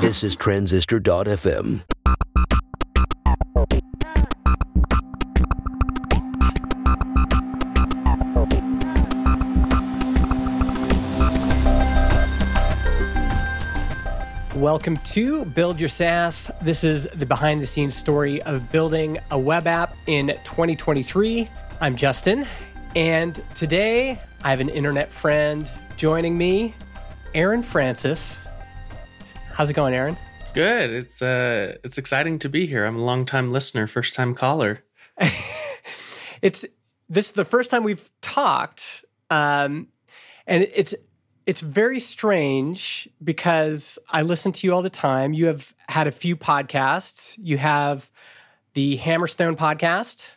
This is Transistor.fm. Welcome to Build Your SaaS. This is the behind the scenes story of building a web app in 2023. I'm Justin, and today I have an internet friend joining me, Aaron Francis. How's it going, Aaron? Good. It's uh it's exciting to be here. I'm a long time listener, first time caller. it's this is the first time we've talked. Um, and it's it's very strange because I listen to you all the time. You have had a few podcasts. You have the Hammerstone podcast,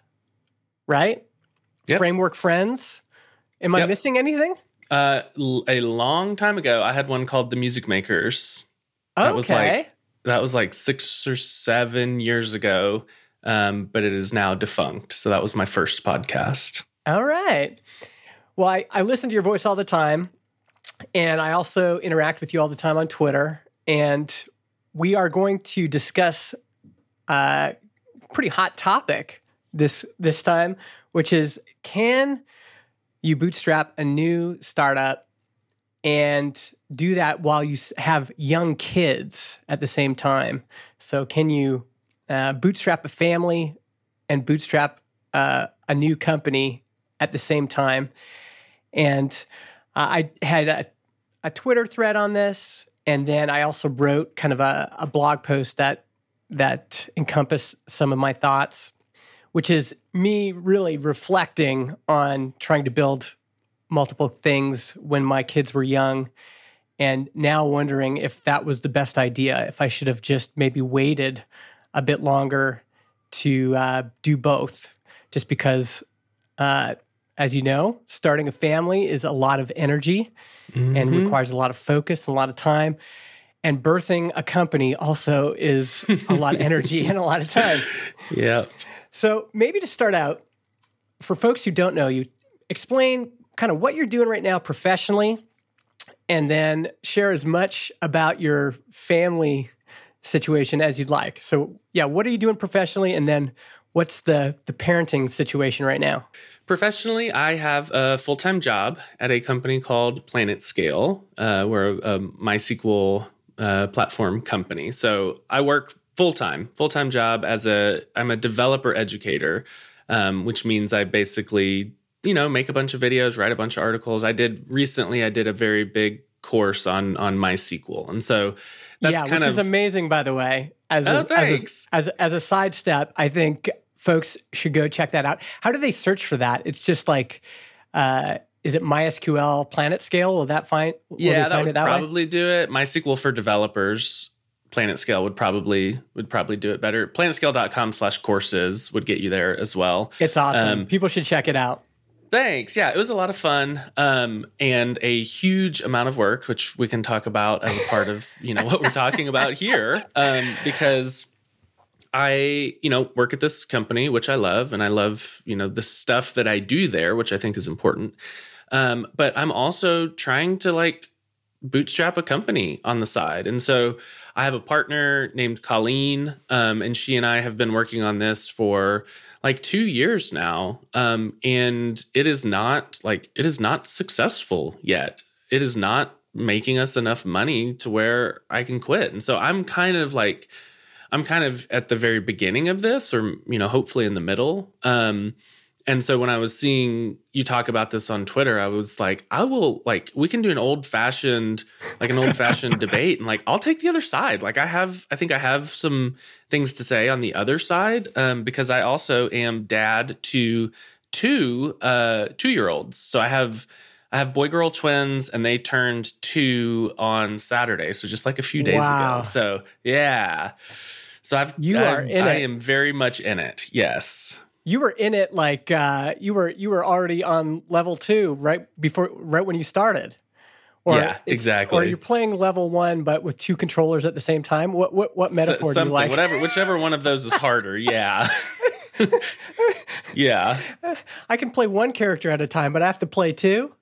right? Yep. Framework Friends. Am I Yep. missing anything? Uh a long time ago I had one called The Music Makers. Okay. That was like that was like 6 or 7 years ago. Um but it is now defunct. So that was my first podcast. All right. Well, I, I listen to your voice all the time, and I also interact with you all the time on Twitter. And we are going to discuss a pretty hot topic this this time, which is can you bootstrap a new startup and do that while you have young kids at the same time? So, can you uh, bootstrap a family and bootstrap uh, a new company at the same time? And uh, I had a, a Twitter thread on this, and then I also wrote kind of a, a blog post that that encompassed some of my thoughts, which is me really reflecting on trying to build multiple things when my kids were young and now wondering if that was the best idea if i should have just maybe waited a bit longer to uh, do both just because uh, as you know starting a family is a lot of energy and Mhm. requires a lot of focus and a lot of time and birthing a company also is a lot of energy and a lot of time yeah. so maybe to start out, for folks who don't know you, explain kind of what you're doing right now professionally, and then share as much about your family situation as you'd like. So yeah, what are you doing professionally, and then what's the the parenting situation right now? Professionally, I have a full time job at a company called Planet Scale. Uh, we're a, a MySQL uh, platform company. So I work full time, full time job as a I'm a developer educator, um, which means I basically you know make a bunch of videos, write a bunch of articles. I did recently. I did a very big course on on MySQL, and so that's yeah, kind which of is amazing, by the way. As Oh, a, as, thanks. a, as a- as a sidestep, I think folks should go check that out. How do they search for that? It's just like, uh, is it MySQL Planet Scale? Will that find? will yeah, that find would it that way? probably do it. MySQL for developers, Planet Scale would probably would probably do it better. PlanetScale.com slash courses would get you there as well. It's awesome. Um, People should check it out. Thanks. Yeah, it was a lot of fun um, and a huge amount of work, which we can talk about as a part of you know what we're talking about here, um, because I you know work at this company, which I love, and I love you know the stuff that I do there, which I think is important. Um, but I'm also trying to like bootstrap a company on the side. And so I have a partner named Colleen, um, and she and I have been working on this for like two years now. Um, and it is not like it is not successful yet. It is not making us enough money to where I can quit. And so I'm kind of like I'm kind of at the very beginning of this, or you know, hopefully in the middle. Um, and so when I was seeing you talk about this on Twitter, I was like, I will like we can do an old fashioned like an old fashioned debate, and like I'll take the other side. Like I have, I think I have some things to say on the other side um, because I also am dad to two uh, two year olds. So I have. I have boy girl twins and they turned two on Saturday. So just like a few days Wow. ago. So yeah. So I've You I- are in I it. am very much in it. Yes. You were in it like uh, you were you were already on level two right before right when you started. Yeah, exactly. Or you're playing level one but with two controllers at the same time. What what what metaphor So- do you like? Whatever, whichever one of those is harder. Yeah. yeah. I can play one character at a time, but I have to play two.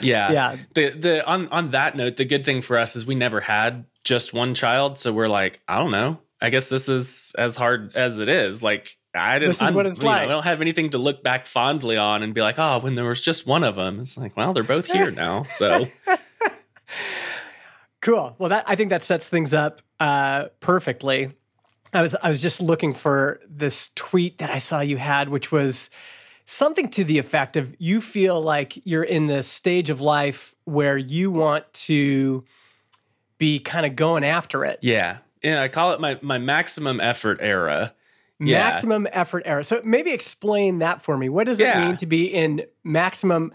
Yeah. Yeah. The the on on that note, the good thing for us is we never had just one child, so we're like, I don't know. I guess this is as hard as it is. Like I didn't. This is I'm- what it's you know. I don't have anything to look back fondly on and be like, oh, when there was just one of them. It's like, well, they're both here now. So Cool. Well, that I think that sets things up uh, perfectly. I was I was just looking for this tweet that I saw you had, which was something to the effect of you feel like you're in this stage of life where you want to be kind of going after it. yeah, yeah. I call it my my maximum effort era. Yeah. Maximum effort era. So maybe explain that for me. What does it mean to be in maximum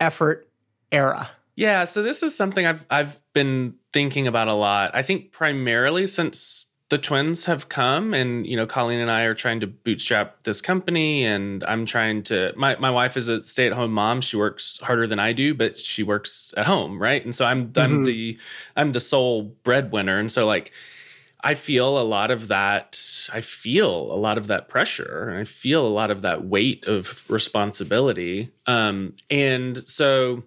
effort era? Yeah, so this is something I've I've been thinking about a lot. I think primarily since the twins have come and you know Colleen and I are trying to bootstrap this company and I'm trying to my my wife is a stay-at-home mom. She works harder than I do, but she works at home, right? And so I'm I'm Mhm. the I'm the sole breadwinner and so like I feel a lot of that I feel a lot of that pressure. I feel a lot of that weight of responsibility. Um and so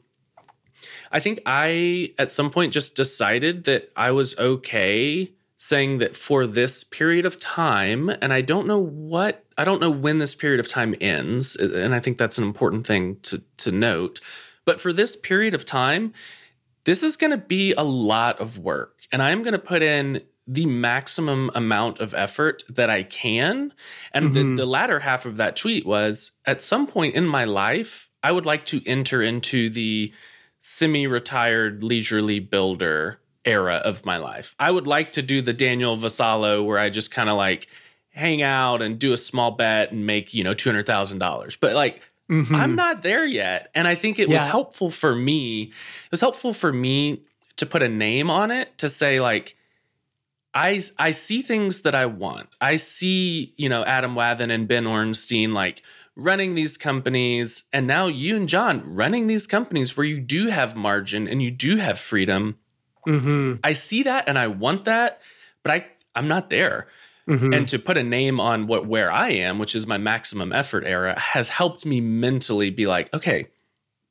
I think I at some point just decided that I was okay saying that for this period of time, and I don't know what I don't know when this period of time ends, and I think that's an important thing to to note. But for this period of time, this is going to be a lot of work, and I'm going to put in the maximum amount of effort that I can. And Mhm. the, the latter half of that tweet was at some point in my life, I would like to enter into the semi retired leisurely builder era of my life. I would like to do the Daniel Vassallo where I just kind of like hang out and do a small bet and make, you know, $200,000. But like, Mhm. I'm not there yet. And I think it was helpful for me. It was helpful for me to put a name on it to say, like, I I see things that I want. I see, you know, Adam Wathan and Ben Orenstein like running these companies, and now you and John running these companies where you do have margin and you do have freedom. Mhm. I see that and I want that, but I I'm not there. Mhm. And to put a name on what where I am, which is my maximum effort era, has helped me mentally be like, okay,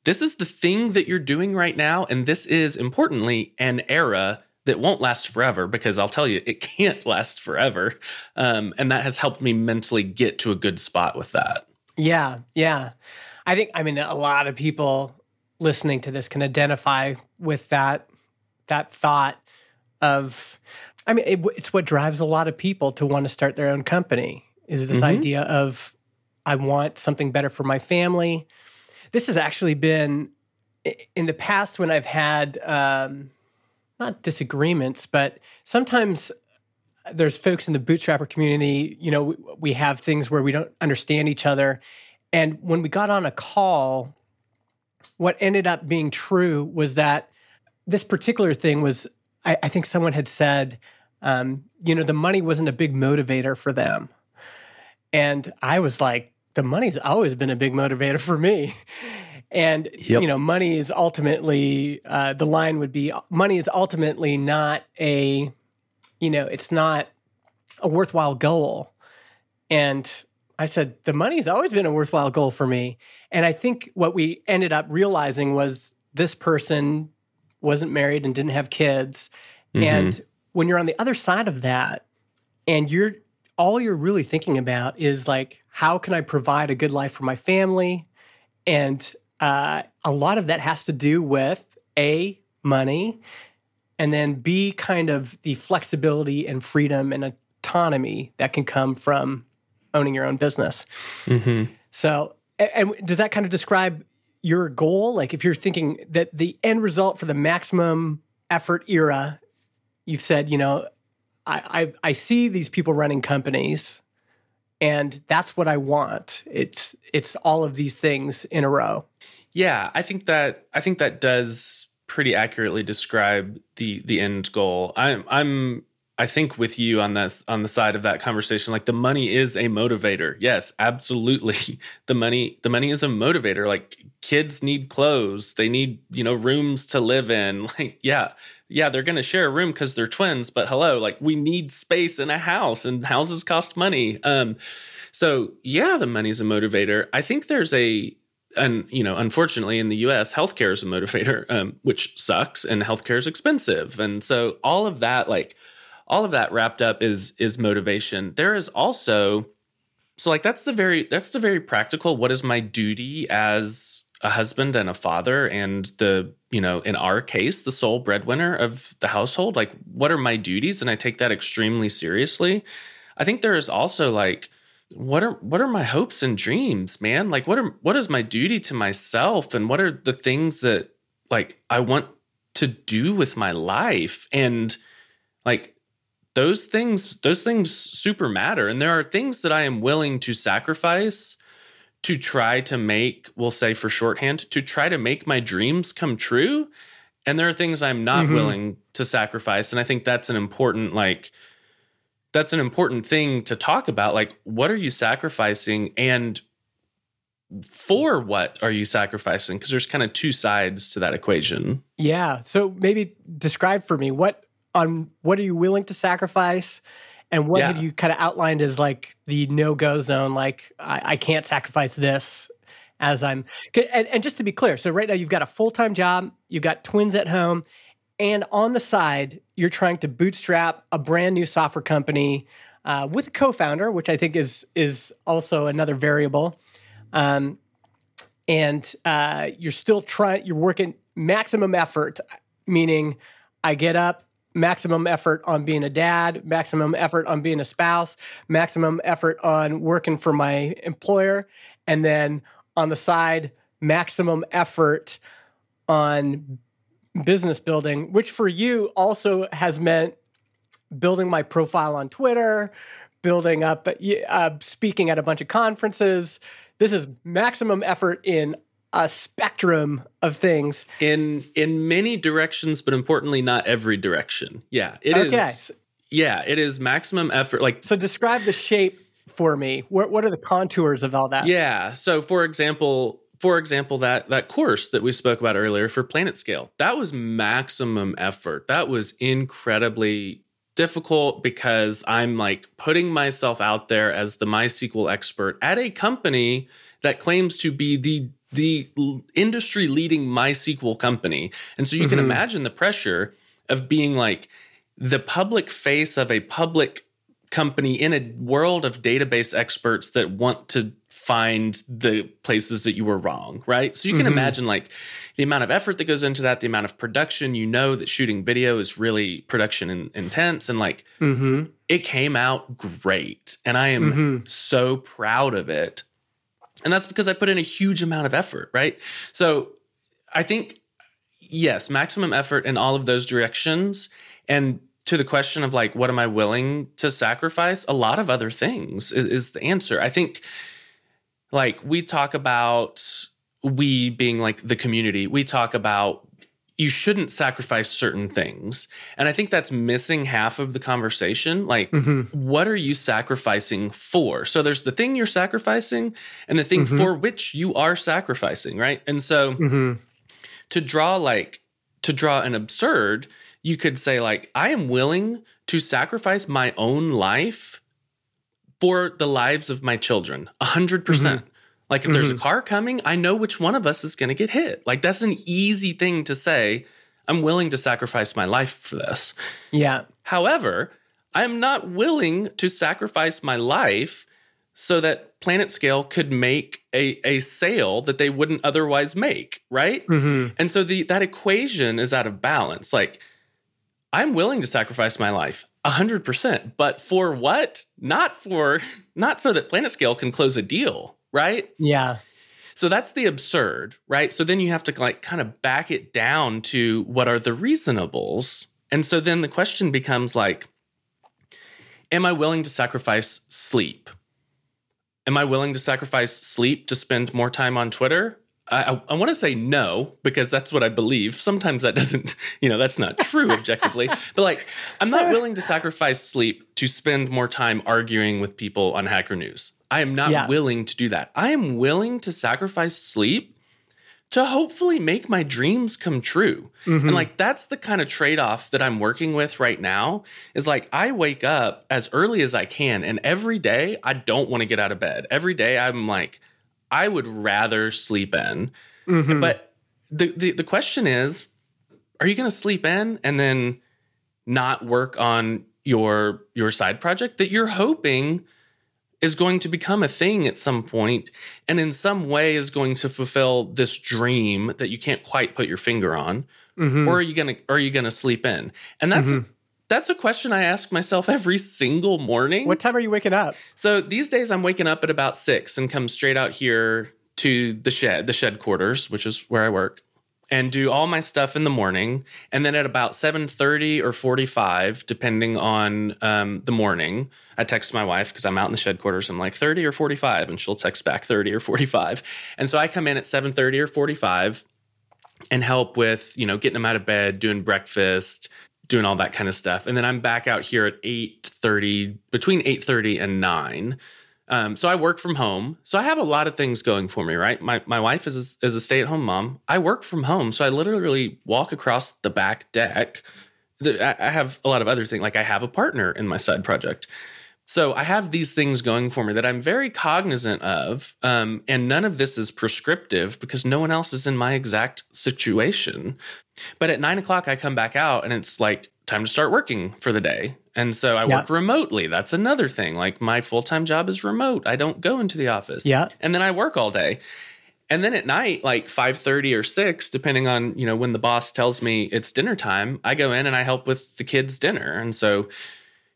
this is the thing that you're doing right now, and this is importantly an era that won't last forever because I'll tell you, it can't last forever. Um, and that has helped me mentally get to a good spot with that. Yeah, yeah. I think I mean a lot of people listening to this can identify with that that thought of I mean it, it's what drives a lot of people to want to start their own company is this Mhm. idea of I want something better for my family. This has actually been in the past when I've had um, not disagreements, but sometimes there's folks in the bootstrapper community, you know, we, we have things where we don't understand each other. And when we got on a call, what ended up being true was that this particular thing was, I, I think someone had said, um, you know, the money wasn't a big motivator for them. And I was like, the money's always been a big motivator for me. And, Yep. you know, money is ultimately, uh, the line would be money is ultimately not a, you know, it's not a worthwhile goal. And I said, the money's always been a worthwhile goal for me. And I think what we ended up realizing was this person wasn't married and didn't have kids. Mhm. And when you're on the other side of that, and you're all you're really thinking about is like, how can I provide a good life for my family? And uh, a lot of that has to do with A, money, and then B, kind of the flexibility and freedom and autonomy that can come from owning your own business. Mhm. So, a- and does that kind of describe your goal? Like, if you're thinking that the end result for the maximum effort era, you've said, you know, I I, I see these people running companies, and that's what I want. It's it's all of these things in a row. Yeah, I think that I think that does pretty accurately describe the the end goal. I'm I'm I think with you on that on the side of that conversation like the money is a motivator. Yes, absolutely. The money the money is a motivator. Like kids need clothes, they need, you know, rooms to live in. Like yeah, yeah, they're going to share a room cuz they're twins, but hello, like we need space in a house and houses cost money. Um so yeah, the money's a motivator. I think there's a and you know, unfortunately, in the U.S., healthcare is a motivator, um, which sucks, and healthcare is expensive, and so all of that, like all of that wrapped up, is is motivation. There is also, so like that's the very that's the very practical. What is my duty as a husband and a father, and the you know, in our case, the sole breadwinner of the household? Like, what are my duties? And I take that extremely seriously. I think there is also like what are what are my hopes and dreams man like what are what is my duty to myself and what are the things that like i want to do with my life and like those things those things super matter and there are things that i am willing to sacrifice to try to make we'll say for shorthand to try to make my dreams come true and there are things i'm not mm-hmm. willing to sacrifice and i think that's an important like that's an important thing to talk about. Like, what are you sacrificing and for what are you sacrificing? Because there's kind of two sides to that equation. Yeah. So maybe describe for me what on what are you willing to sacrifice and what yeah. have you kind of outlined as like the no-go zone like I, I can't sacrifice this as i'm and, and just to be clear so right now you've got a full-time job you've got twins at home and on the side, you're trying to bootstrap a brand new software company uh, with a co-founder, which I think is is also another variable. Um, and uh, you're still trying. You're working maximum effort, meaning I get up, maximum effort on being a dad, maximum effort on being a spouse, maximum effort on working for my employer, and then on the side, maximum effort on business building, which for you also has meant building my profile on Twitter, building up, uh, speaking at a bunch of conferences. This is maximum effort in a spectrum of things in in many directions, but importantly, not every direction. Yeah, it okay. is. Yeah, it is maximum effort. Like so, describe the shape for me. What what are the contours of all that? Yeah. So, for example, for example, that that course that we spoke about earlier for planet scale that was maximum effort. That was incredibly difficult because I'm like putting myself out there as the MySQL expert at a company that claims to be the the industry leading MySQL company. And so you mm-hmm. can imagine the pressure of being like the public face of a public company in a world of database experts that want to find the places that you were wrong, right? So you can mm-hmm. imagine like the amount of effort that goes into that, the amount of production. You know that shooting video is really production in, intense, and like mm-hmm. it came out great, and I am mm-hmm. so proud of it. And that's because I put in a huge amount of effort, right? So I think yes, maximum effort in all of those directions, and to the question of like what am i willing to sacrifice? A lot of other things is, is, the answer. I think like we talk about we being like the community. We talk about you shouldn't sacrifice certain things and i think that's missing half of the conversation like mm-hmm. what are you sacrificing for so there's the thing you're sacrificing and the thing mm-hmm. for which you are sacrificing right and so mm-hmm. to draw like to draw an absurd you could say like i am willing to sacrifice my own life for the lives of my children 100%. percent mm hmm Like if mm-hmm. there's a mm-hmm. car coming, I know which one of us is going to get hit. Like that's an easy thing to say. I'm willing to sacrifice my life for this. Yeah. However, I'm not willing to sacrifice my life so that Planet Scale could make a, a sale that they wouldn't otherwise make, right? Mm-hmm. And so the that equation is out of balance. Like I'm willing to sacrifice my life. 100%. But for what? Not for, not so that Planet Scale can close a deal, right? Yeah. So that's the absurd, right? So then you have to like kind of back it down to what are the reasonables. And so then the question becomes like, am I willing to sacrifice sleep? Am I willing to sacrifice sleep to spend more time on Twitter? I, I want to say no because that's what I believe. Sometimes that doesn't, you know, that's not true objectively. but like, I'm not willing to sacrifice sleep to spend more time arguing with people on Hacker News. I am not yeah. willing to do that. I am willing to sacrifice sleep to hopefully make my dreams come true. Mm-hmm. And like that's the kind of trade-off that I'm working with right now is like I wake up as early as I can and every day I don't want to get out of bed. Every day I'm like I would rather sleep in. Mhm. But the, the the question is, are you going to sleep in and then not work on your your side project that you're hoping is going to become a thing at some point and in some way is going to fulfill this dream that you can't quite put your finger on Mhm. or are you going to are you going to sleep in? And that's Mhm. that's a question I ask myself every single morning. what time are you waking up? So these days I'm waking up at about six and come straight out here to the shed, the shed quarters, which is where I work, and do all my stuff in the morning. And then at about 7:30 or 45, depending on um, the morning, I text my wife because I'm out in the shed quarters. I'm like 30 or 45, and she'll text back 30 or 45. And so I come in at 7:30 or 45 and help with, you know, getting them out of bed, doing breakfast, doing all that kind of stuff. And then I'm back out here at 8:30, between 8:30 and 9. Um, so I work from home. So I have a lot of things going for me, right? My my wife is a, is a stay-at-home mom. I work from home. So I literally walk across the back deck. I have a lot of other things. Like I have a partner in my side project. So I have these things going for me that I'm very cognizant of, um, and none of this is prescriptive because no one else is in my exact situation. But at nine o'clock, I come back out and it's like time to start working for the day. And so I Yeah. work remotely. That's another thing. Like my full time job is remote. I don't go into the office. Yeah. and then I work all day. And then at night, like five thirty or six, depending on you know when the boss tells me it's dinner time, I go in and I help with the kids' dinner. And so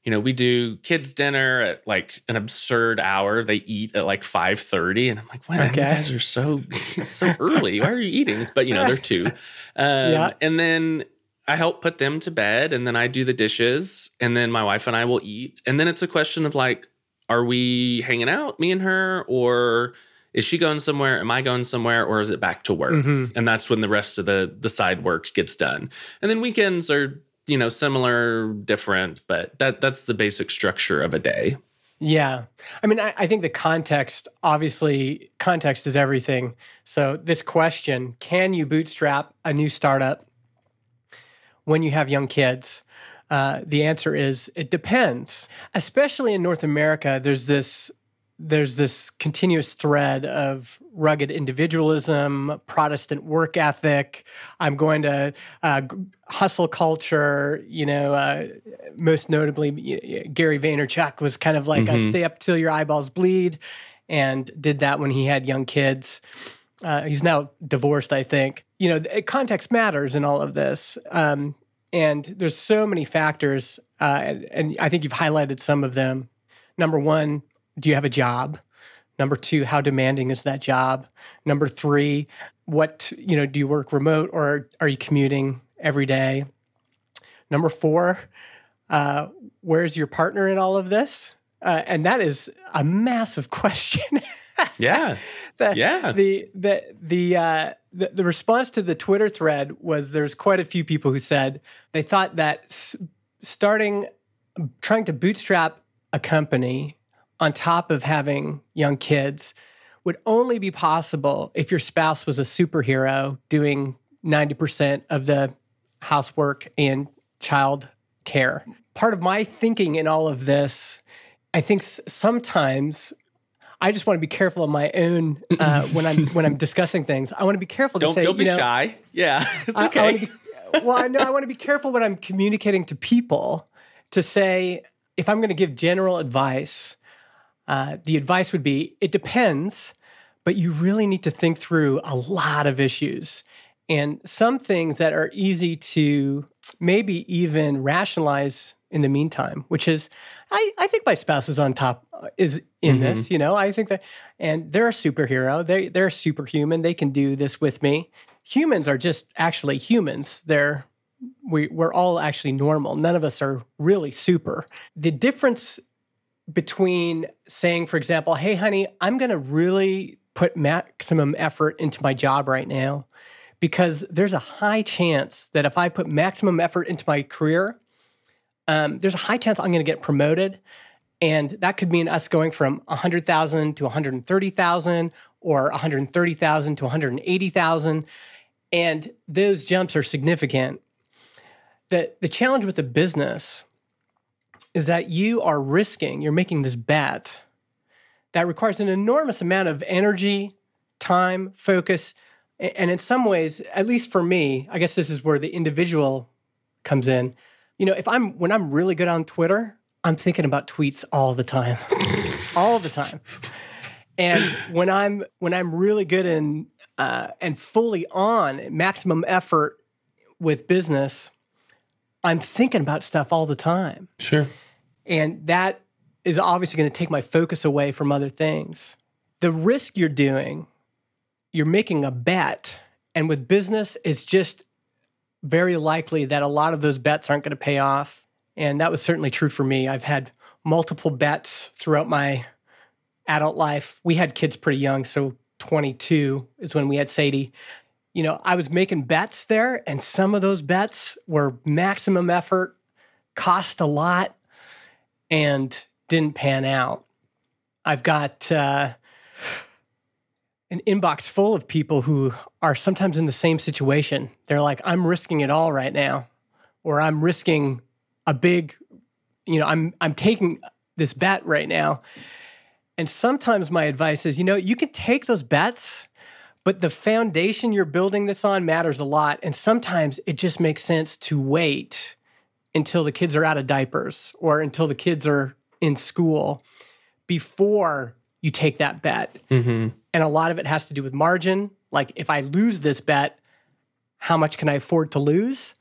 you know, we do kids dinner at like an absurd hour. They eat at like five thirty, and I'm like, wow, Okay. you guys are so so early. Why are you eating? But you know, they're two. Um, Yeah. And then I help put them to bed, and then I do the dishes, and then my wife and I will eat, and then it's a question of like, are we hanging out, me and her, or is she going somewhere? Am I going somewhere, or is it back to work? Mhm. And that's when the rest of the the side work gets done. And then weekends are you know similar different but that that's the basic structure of a day Yeah. I mean, I, I think the context, obviously, context is everything. So, this question can you bootstrap a new startup when you have young kids? Uh, the answer is it depends. Especially in North America, there's this there's this continuous thread of rugged individualism, Protestant work ethic. I'm going to uh, hustle culture. You know, uh, most notably, Gary Vaynerchuk was kind of like a Mhm. stay up till your eyeballs bleed, and did that when he had young kids. Uh, he's now divorced, I think. You know, context matters in all of this. Um, and there's so many factors, uh, and, and I think you've highlighted some of them. Number one, do you have a job? Number two, how demanding is that job? Number three, what you know, do you work remote or are you commuting every day? Number four, uh, where's your partner in all of this? Uh, and that is a massive question. yeah the, Yeah. The the the, uh, the the response to the Twitter thread was there's quite a few people who said they thought that s- starting trying to bootstrap a company on top of having young kids would only be possible if your spouse was a superhero doing 90% of the housework and child care. Part of my thinking in all of this, I think sometimes I just want to be careful of my own uh, when I'm when I'm discussing things. I want to be careful to don't say, don't be know, shy. Yeah it's I- I okay. wanna be- well, I know I want to be careful when I'm communicating to people to say if I'm going to give general advice, uh, the advice would be it depends, but you really need to think through a lot of issues. And some things that are easy to maybe even rationalize in the meantime, which is I, I think my spouse is on top uh, is in this, you know. I think that and they're a superhero. They they're superhuman. They can do this with me. Humans are just actually humans. They're we we're all actually normal. None of us are really super. The difference between saying, for example, hey, honey, I'm going to really put maximum effort into my job right now because there's a high chance that if I put maximum effort into my career, um, there's a high chance I'm going to get promoted. And that could mean us going from 100,000 to 130,000 or 130,000 to 180,000. And those jumps are significant. The, the challenge with the business is that you are risking, you're making this bet that requires an enormous amount of energy, time, focus, and in some ways, at least for me, I guess this is where the individual comes in. You know, if I'm when I'm really good on Twitter, I'm thinking about tweets all the time. all the time. And when I'm when I'm really good in uh, and fully on maximum effort with business, I'm thinking about stuff all the time. Sure. And that is obviously going to take my focus away from other things. The risk you're doing, you're making a bet. And with business, it's just very likely that a lot of those bets aren't going to pay off. And that was certainly true for me. I've had multiple bets throughout my adult life. We had kids pretty young. So 22 is when we had Sadie. You know, I was making bets there, and some of those bets were maximum effort, cost a lot, and didn't pan out. I've got uh, an inbox full of people who are sometimes in the same situation. They're like, I'm risking it all right now, or I'm risking a big, you know, I'm I'm taking this bet right now. And sometimes my advice is, you know, you can take those bets, but the foundation you're building this on matters a lot. And sometimes it just makes sense to wait until the kids are out of diapers or until the kids are in school before you take that bet. Mm-hmm. And a lot of it has to do with margin. Like, if I lose this bet, how much can I afford to lose?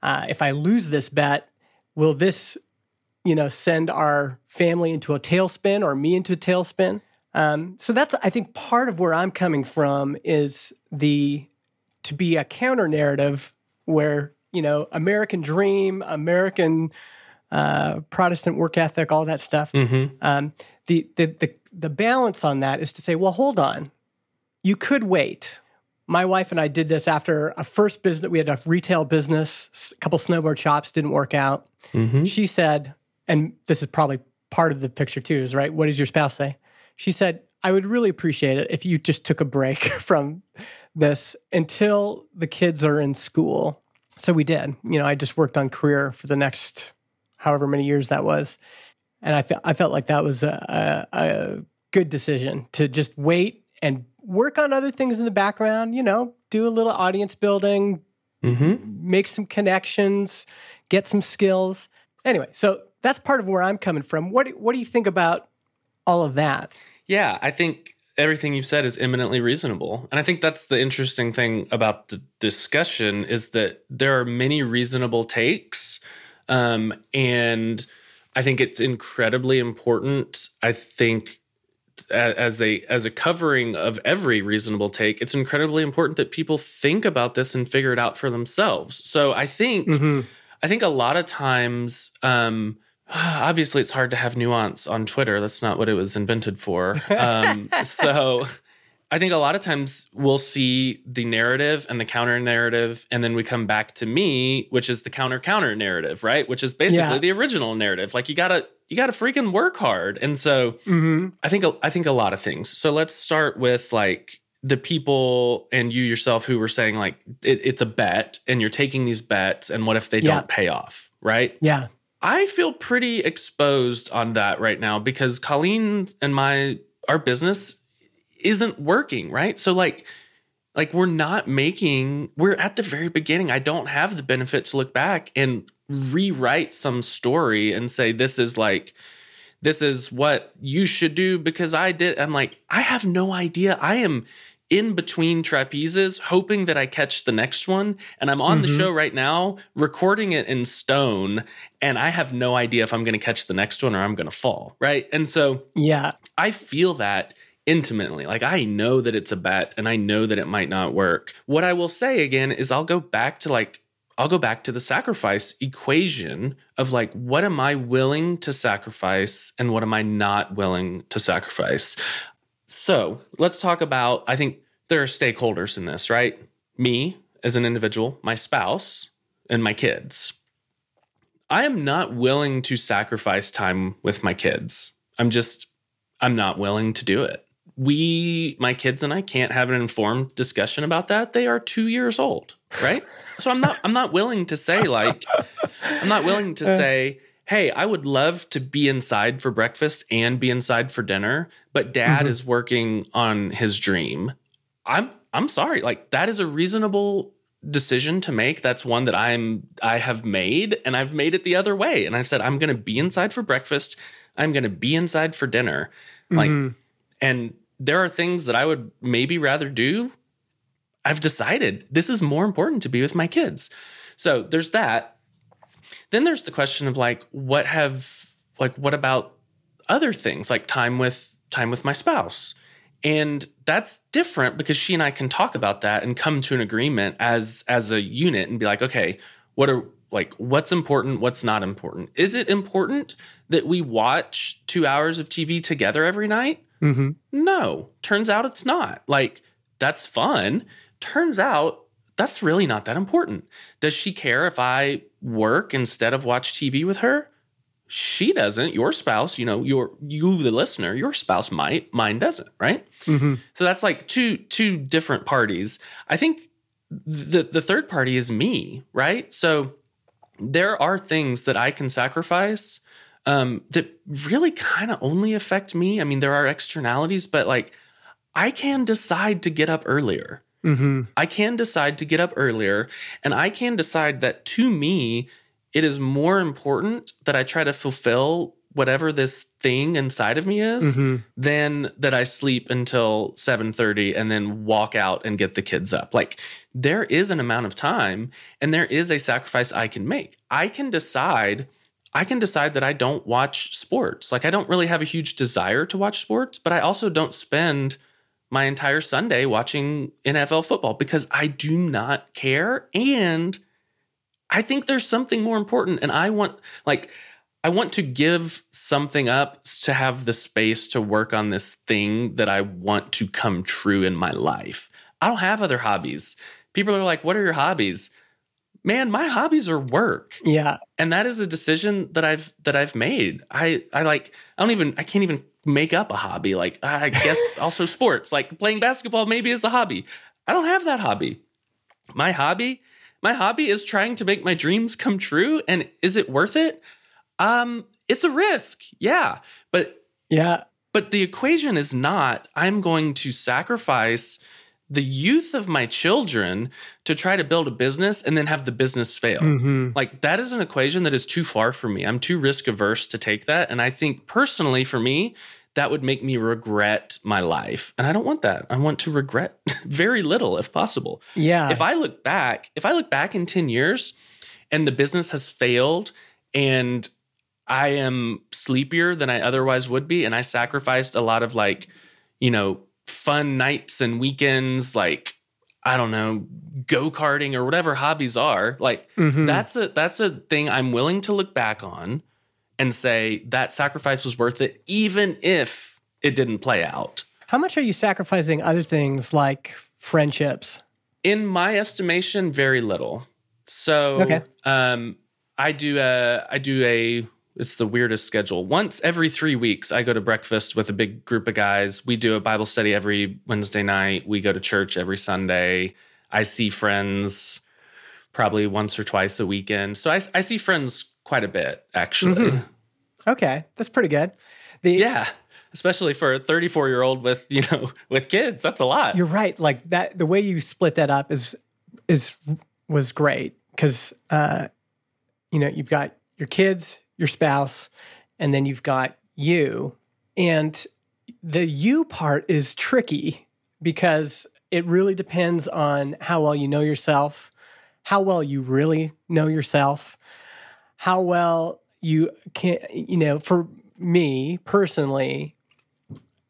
Uh, if I lose this bet, will this, you know, send our family into a tailspin or me into a tailspin? Um, so that's, I think, part of where I'm coming from is the to be a counter narrative where you know American dream, American uh, Protestant work ethic, all that stuff. Mm-hmm. Um, the, the the the balance on that is to say, well, hold on, you could wait. My wife and I did this after a first business. We had a retail business, a couple snowboard shops didn't work out. Mm-hmm. She said, and this is probably part of the picture too, is right. What does your spouse say? She said, I would really appreciate it if you just took a break from this until the kids are in school. So we did. You know, I just worked on career for the next however many years that was. And I, fe- I felt like that was a, a, a good decision to just wait and work on other things in the background, you know, do a little audience building, Mm-hmm. make some connections, get some skills. Anyway, so that's part of where I'm coming from. What do, what do you think about all of that? Yeah, I think everything you've said is eminently reasonable. And I think that's the interesting thing about the discussion is that there are many reasonable takes. Um, and I think it's incredibly important. I think as a as a covering of every reasonable take, it's incredibly important that people think about this and figure it out for themselves. So I think Mm-hmm. I think a lot of times, um, obviously, it's hard to have nuance on Twitter. That's not what it was invented for. Um, so, I think a lot of times we'll see the narrative and the counter narrative, and then we come back to me, which is the counter counter narrative, right? Which is basically Yeah. the original narrative. Like you gotta you gotta freaking work hard, and so Mm-hmm. I think I think a lot of things. So let's start with like the people and you yourself who were saying like it, it's a bet and you're taking these bets and what if they Yeah. don't pay off, right? Yeah. I feel pretty exposed on that right now because Colleen and my our business isn't working, right? So like like we're not making we're at the very beginning. I don't have the benefit to look back and rewrite some story and say this is like this is what you should do because I did. I'm like, I have no idea. I am in between trapezes, hoping that I catch the next one. And I'm on the Mhm. show right now, recording it in stone. And I have no idea if I'm going to catch the next one or I'm going to fall. Right. And so Yeah. I feel that intimately. Like I know that it's a bet and I know that it might not work. What I will say again is I'll go back to like, I'll go back to the sacrifice equation of like, what am I willing to sacrifice and what am I not willing to sacrifice? So let's talk about, I think there are stakeholders in this, right? Me as an individual, my spouse, and my kids. I am not willing to sacrifice time with my kids. I'm just, I'm not willing to do it. We, my kids and I can't have an informed discussion about that. They are two years old, right? so I'm not, I'm not willing to say like, I'm not willing to say, hey, I would love to be inside for breakfast and be inside for dinner, but dad Mhm. is working on his dream. I'm I'm sorry. Like that is a reasonable decision to make. That's one that I'm I have made and I've made it the other way. And I've said I'm going to be inside for breakfast. I'm going to be inside for dinner. Like Mhm. and there are things that I would maybe rather do. I've decided this is more important to be with my kids. So there's that. Then there's the question of like, what have like what about other things like time with time with my spouse? And that's different because she and I can talk about that and come to an agreement as as a unit and be like, okay, what are like what's important, what's not important? Is it important that we watch 2 hours of TV together every night? Mhm. No, turns out it's not. Like, that's fun. Turns out that's really not that important. Does she care if I work instead of watch TV with her? She doesn't. Your spouse, you know, your you the listener, your spouse might, mine doesn't, right? Mhm. So that's like two two different parties. I think the the third party is me, right? So there are things that I can sacrifice um, that really kind of only affect me. I mean, there are externalities, but like I can decide to get up earlier. Mhm. I can decide to get up earlier, and I can decide that to me, it is more important that I try to fulfill whatever this thing inside of me is Mhm. than that I sleep until 7:30 and then walk out and get the kids up. Like there is an amount of time and there is a sacrifice I can make. I can decide I can decide that I don't watch sports. Like I don't really have a huge desire to watch sports, but I also don't spend my entire Sunday watching NFL football because I do not care and I think there's something more important and I want like I want to give something up to have the space to work on this thing that I want to come true in my life. I don't have other hobbies. People are like, "What are your hobbies?" Man, my hobbies are work Yeah. and that is a decision that I've that I've made. I I like I don't even I can't even make up a hobby. Like I guess also sports, like playing basketball maybe is a hobby. I don't have that hobby. My hobby, my hobby is trying to make my dreams come true and is it worth it? Um it's a risk. Yeah. But Yeah. but the equation is not I'm going to sacrifice the youth of my children to try to build a business and then have the business fail. Mhm. Like that is an equation that is too far for me. I'm too risk averse to take that. And I think personally for me, that would make me regret my life. And I don't want that. I want to regret very little if possible. Yeah. If I look back, if I look back in 10 years and the business has failed and I am sleepier than I otherwise would be, and I sacrificed a lot of like, you know, fun nights and weekends, like, I don't know, go karting or whatever hobbies are, like, Mhm. that's a that's a thing I'm willing to look back on and say that sacrifice was worth it, even if it didn't play out. How much are you sacrificing other things like friendships? In my estimation, very little. So Okay. um I do a I do a it's the weirdest schedule. Once every three weeks, I go to breakfast with a big group of guys. We do a Bible study every Wednesday night. We go to church every Sunday. I see friends probably once or twice a weekend. So I, I see friends quite a bit, actually. Mhm. Okay, that's pretty good. The, Yeah. Especially for a 34 year old with, you know, with kids. That's a lot. You're right. Like that, the way you split that up is is was great because uh, you know you've got your kids, your spouse, and then you've got you, and the you part is tricky because it really depends on how well you know yourself, how well you really know yourself, how well you can. You know, for me personally,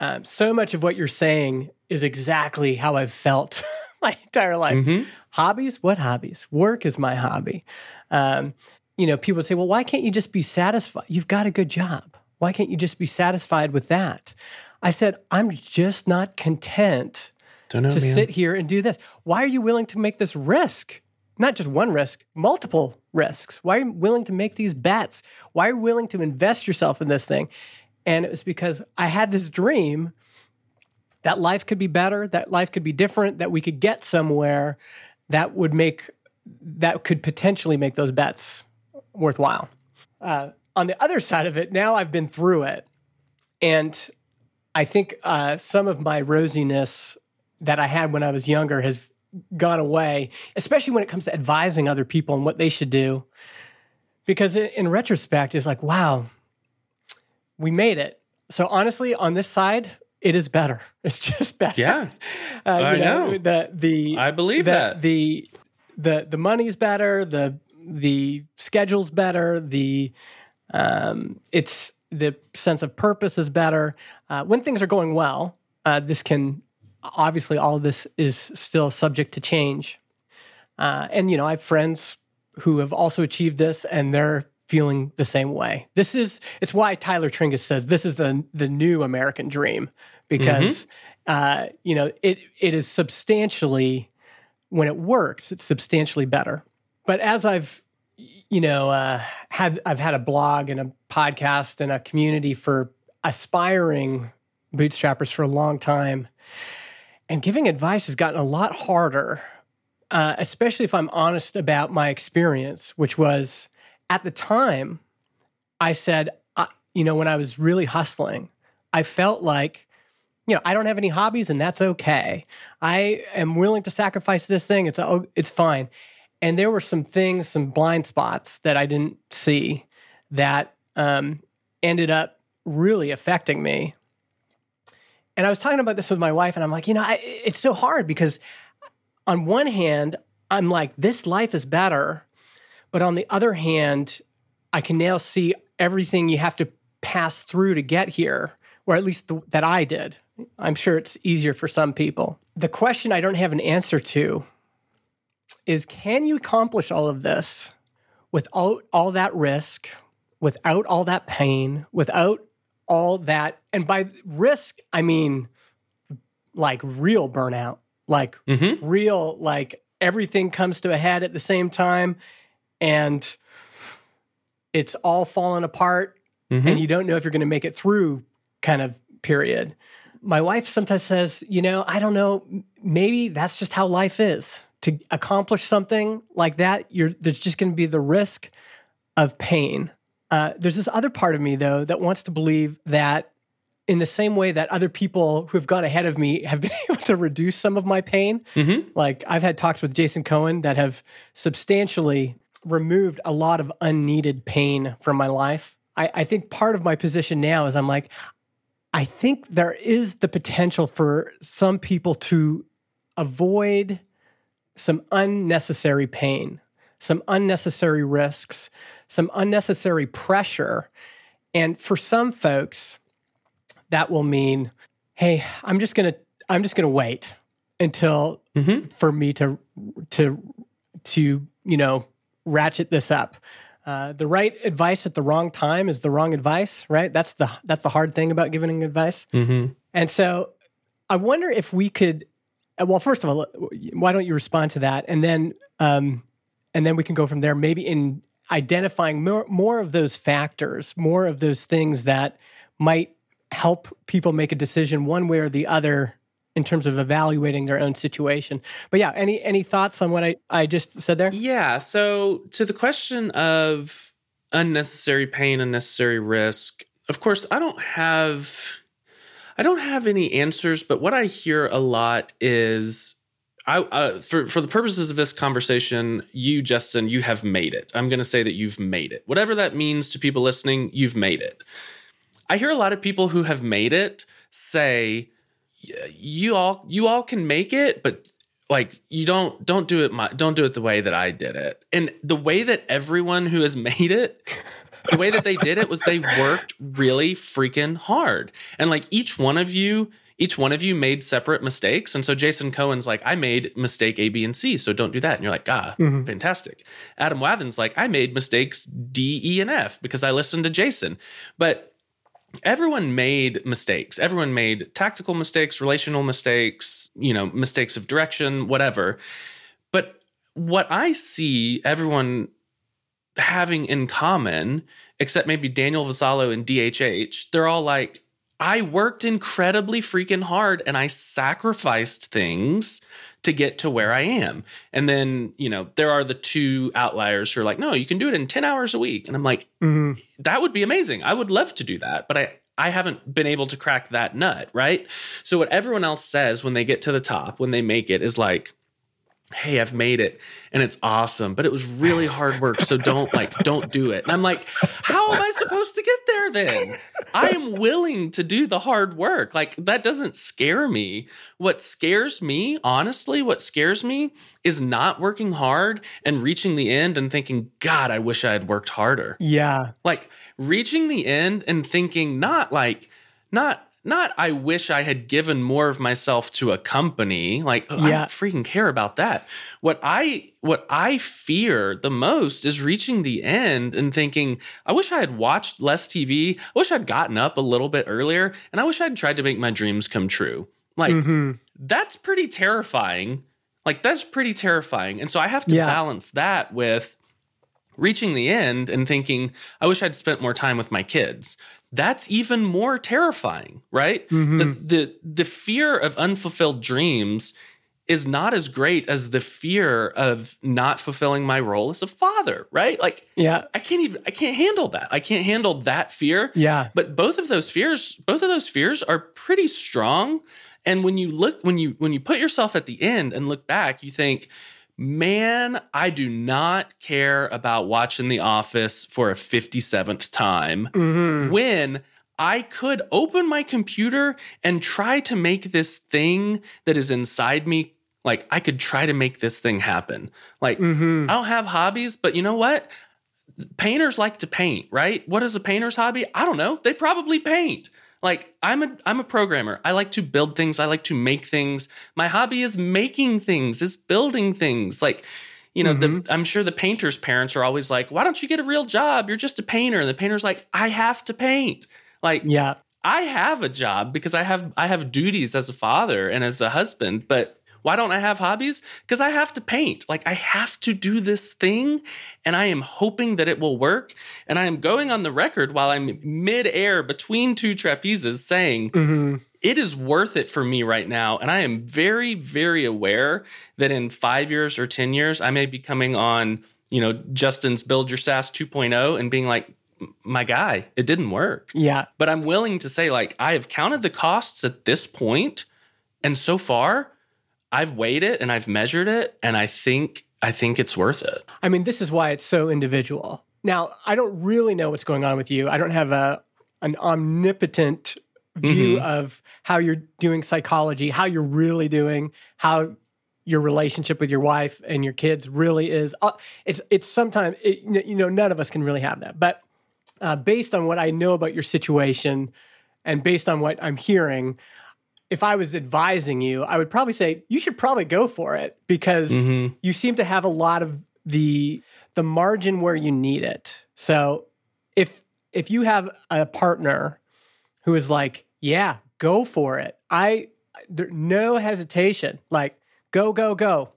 um, so much of what you're saying is exactly how I've felt my entire life. Mhm. Hobbies? What hobbies? Work is my hobby. Um, you know, people say, well, why can't you just be satisfied? You've got a good job. Why can't you just be satisfied with that? I said, I'm just not content know, to man. sit here and do this. Why are you willing to make this risk? Not just one risk, multiple risks. Why are you willing to make these bets? Why are you willing to invest yourself in this thing? And it was because I had this dream that life could be better, that life could be different, that we could get somewhere that would make, that could potentially make those bets worthwhile. Uh, on the other side of it, now I've been through it. And I think uh, some of my rosiness that I had when I was younger has gone away, especially when it comes to advising other people and what they should do. Because in retrospect, it's like, wow, we made it. So honestly, on this side, it is better. It's just better. Yeah, uh, I know, know. The the I believe the, that the the the money's better. The the schedule's better. The um, it's the sense of purpose is better. Uh, when things are going well, uh, this can obviously all of this is still subject to change. Uh, and you know, I have friends who have also achieved this, and they're feeling the same way. This is it's why Tyler Tringas says this is the the new American dream because mm-hmm. uh, you know it it is substantially when it works it's substantially better. But as I've you know uh, had I've had a blog and a podcast and a community for aspiring bootstrappers for a long time, and giving advice has gotten a lot harder. Uh, especially if I'm honest about my experience, which was at the time, I said, uh, you know, when I was really hustling, I felt like, you know, I don't have any hobbies and that's okay. I am willing to sacrifice this thing. It's oh, it's fine. And there were some things, some blind spots that I didn't see that um, ended up really affecting me. And I was talking about this with my wife, and I'm like, you know, I, it's so hard because on one hand, I'm like, this life is better but on the other hand, I can now see everything you have to pass through to get here, or at least the, that I did. I'm sure it's easier for some people. The question I don't have an answer to is can you accomplish all of this without all that risk, without all that pain, without all that? And by risk, I mean like real burnout, like mm-hmm. real, like everything comes to a head at the same time and it's all falling apart mm-hmm. and you don't know if you're going to make it through kind of period. My wife sometimes says, you know, I don't know, maybe that's just how life is. To accomplish something like that, you're, there's just going to be the risk of pain. Uh, there's this other part of me, though, that wants to believe that in the same way that other people who have gone ahead of me have been able to reduce some of my pain. Mm-hmm. Like I've had talks with Jason Cohen that have substantially removed a lot of unneeded pain from my life. I, I think part of my position now is I'm like, I think there is the potential for some people to avoid some unnecessary pain, some unnecessary risks, some unnecessary pressure. And for some folks, that will mean, hey, I'm just gonna I'm just gonna wait until mm-hmm. for me to to to you know ratchet this up. Uh, the right advice at the wrong time is the wrong advice, right? That's the that's the hard thing about giving advice. Mm-hmm. And so, I wonder if we could. Uh, well, first of all, why don't you respond to that, and then um, and then we can go from there. Maybe in identifying more more of those factors, more of those things that might help people make a decision one way or the other in terms of evaluating their own situation. But yeah, any any thoughts on what I, I just said there? Yeah. So to the question of unnecessary pain, unnecessary risk, of course, I don't have I don't have any answers, but what I hear a lot is I, uh, for for the purposes of this conversation, you Justin, you have made it. I'm going to say that you've made it. Whatever that means to people listening, you've made it. I hear a lot of people who have made it say, you all you all can make it, but like you don't don't do it my don't do it the way that I did it. And the way that everyone who has made it the way that they did it was they worked really freaking hard. And like each one of you each one of you made separate mistakes. And so Jason Cohen's like, I made mistake A, B, and C. So don't do that. And you're like, ah, mm-hmm. fantastic. Adam Wathan's like, I made mistakes D, E, and F because I listened to Jason. But everyone made mistakes. Everyone made tactical mistakes, relational mistakes, you know, mistakes of direction, whatever. But what I see everyone having in common, except maybe Daniel Vassallo and DHH, they're all like, I worked incredibly freaking hard and I sacrificed things to get to where I am. And then, you know, there are the two outliers who are like, no, you can do it in 10 hours a week. And I'm like, Mhm. that would be amazing. I would love to do that. But I, I haven't been able to crack that nut, right? So what everyone else says when they get to the top, when they make it, is like, hey, I've made it and it's awesome, but it was really hard work. So don't like, don't do it. And I'm like, how am I supposed to get there then? I am willing to do the hard work. Like, that doesn't scare me. What scares me, honestly, what scares me is not working hard and reaching the end and thinking, God, I wish I had worked harder Yeah. like reaching the end and thinking not like not not I wish I had given more of myself to a company like oh, I don't freaking care about that what I what I fear the most is reaching the end and thinking I wish I had watched less TV I wish I'd gotten up a little bit earlier and I wish I'd tried to make my dreams come true like Mhm. that's pretty terrifying. Like that's pretty terrifying. And so I have to Yeah. balance that with reaching the end and thinking, I wish I'd spent more time with my kids. That's even more terrifying, right? Mhm. The, the the fear of unfulfilled dreams is not as great as the fear of not fulfilling my role as a father, right? Like Yeah. I can't even I can't handle that. I can't handle that fear. Yeah. But both of those fears, both of those fears are pretty strong. And when you look, when you when you put yourself at the end and look back, you think, man, I do not care about watching The Office for a 57th time Mhm. when I could open my computer and try to make this thing that is inside me. Like I could try to make this thing happen. Like Mhm. I don't have hobbies, but you know what? Painters like to paint, right? What is a painter's hobby? I don't know. They probably paint. Like I'm a I'm a programmer. I like to build things. I like to make things. My hobby is making things, is building things. Like, you know, the mm-hmm. I'm sure the painter's parents are always like, "Why don't you get a real job? You're just a painter." And the painter's like, "I have to paint." Like Yeah. I have a job because I have I have duties as a father and as a husband, but why don't I have hobbies? Because I have to paint. Like I have to do this thing and I am hoping that it will work. And I am going on the record while I'm mid-air between two trapezes saying Mhm. it is worth it for me right now. And I am very, very aware that in five years or 10 years, I may be coming on, you know, Justin's Build Your SaaS 2.0 and being like, my guy, it didn't work Yeah. but I'm willing to say like I have counted the costs at this point and so far I've weighed it and I've measured it and I think I think it's worth it. I mean, this is why it's so individual. Now, I don't really know what's going on with you. I don't have a an omnipotent view of how you're doing psychology, how you're really doing, how your relationship with your wife and your kids really is. Uh, it's it's sometimes it, you know none of us can really have that, but uh, based on what I know about your situation and based on what I'm hearing, if I was advising you, I would probably say you should probably go for it because Mhm. you seem to have a lot of the the margin where you need it. So if if you have a partner who is like, "Yeah, go for it," I there no hesitation, like go go go.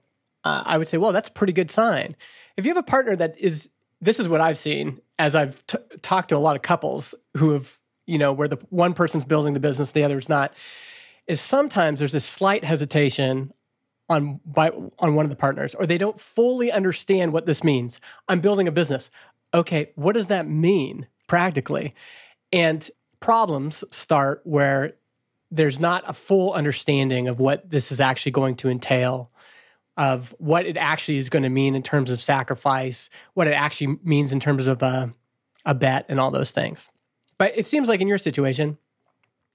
Uh, I would say, well, that's a pretty good sign. If you have a partner that is, this is what I've seen as I've t- talked to a lot of couples who have, you know, where the one person's building the business, the other is not. Is sometimes there's this slight hesitation on by on one of the partners or they don't fully understand what this means. I'm building a business. Okay what does that mean practically? And problems start where there's not a full understanding of what this is actually going to entail of what it actually is going to mean in terms of sacrifice what it actually means in terms of a, a bet and all those things. But it seems like in your situation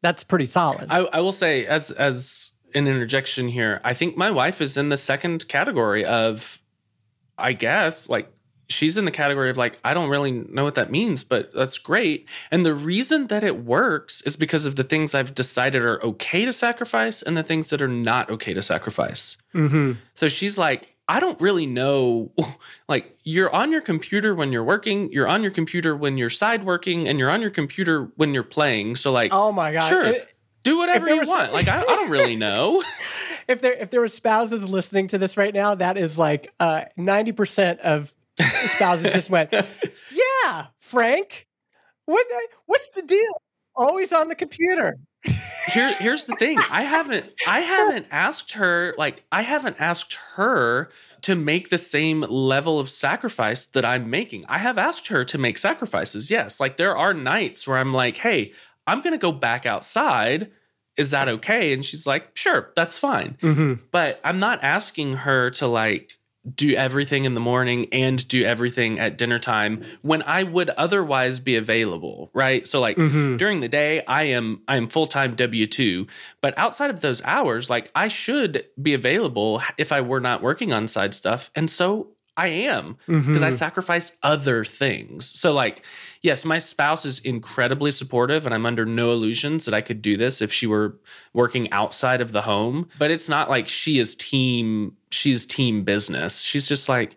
that's pretty solid I, I will say as as an interjection here, I think my wife is in the second category of I guess like she's in the category of like I don't really know what that means, but that's great. And the reason that it works is because of the things I've decided are okay to sacrifice and the things that are not okay to sacrifice. hmm So she's like, I don't really know. Like, you're on your computer when you're working, you're on your computer when you're side working, and you're on your computer when you're playing. So, like, oh my god sure, It- do whatever you want. Like, I, I don't really know. if there if there were spouses listening to this right now, that is like uh, ninety percent of spouses just went, "Yeah, Frank, what what's the deal? Always on the computer. Here, here's the thing. I haven't I haven't asked her like I haven't asked her to make the same level of sacrifice that I'm making. I have asked her to make sacrifices. Yes. Like there are nights where I'm like, "Hey, I'm going to go back outside. Is that okay?" And she's like, "Sure, that's fine." Mm-hmm. But I'm not asking her to like do everything in the morning and do everything at dinner time when I would otherwise be available, right? So like Mhm. during the day I am I am full-time W2, but outside of those hours like I should be available if I were not working on side stuff. And so I am because I Mhm. sacrifice other things. So like yes, my spouse is incredibly supportive and I'm under no illusions that I could do this if she were working outside of the home, but it's not like she is team she's team business. She's just like,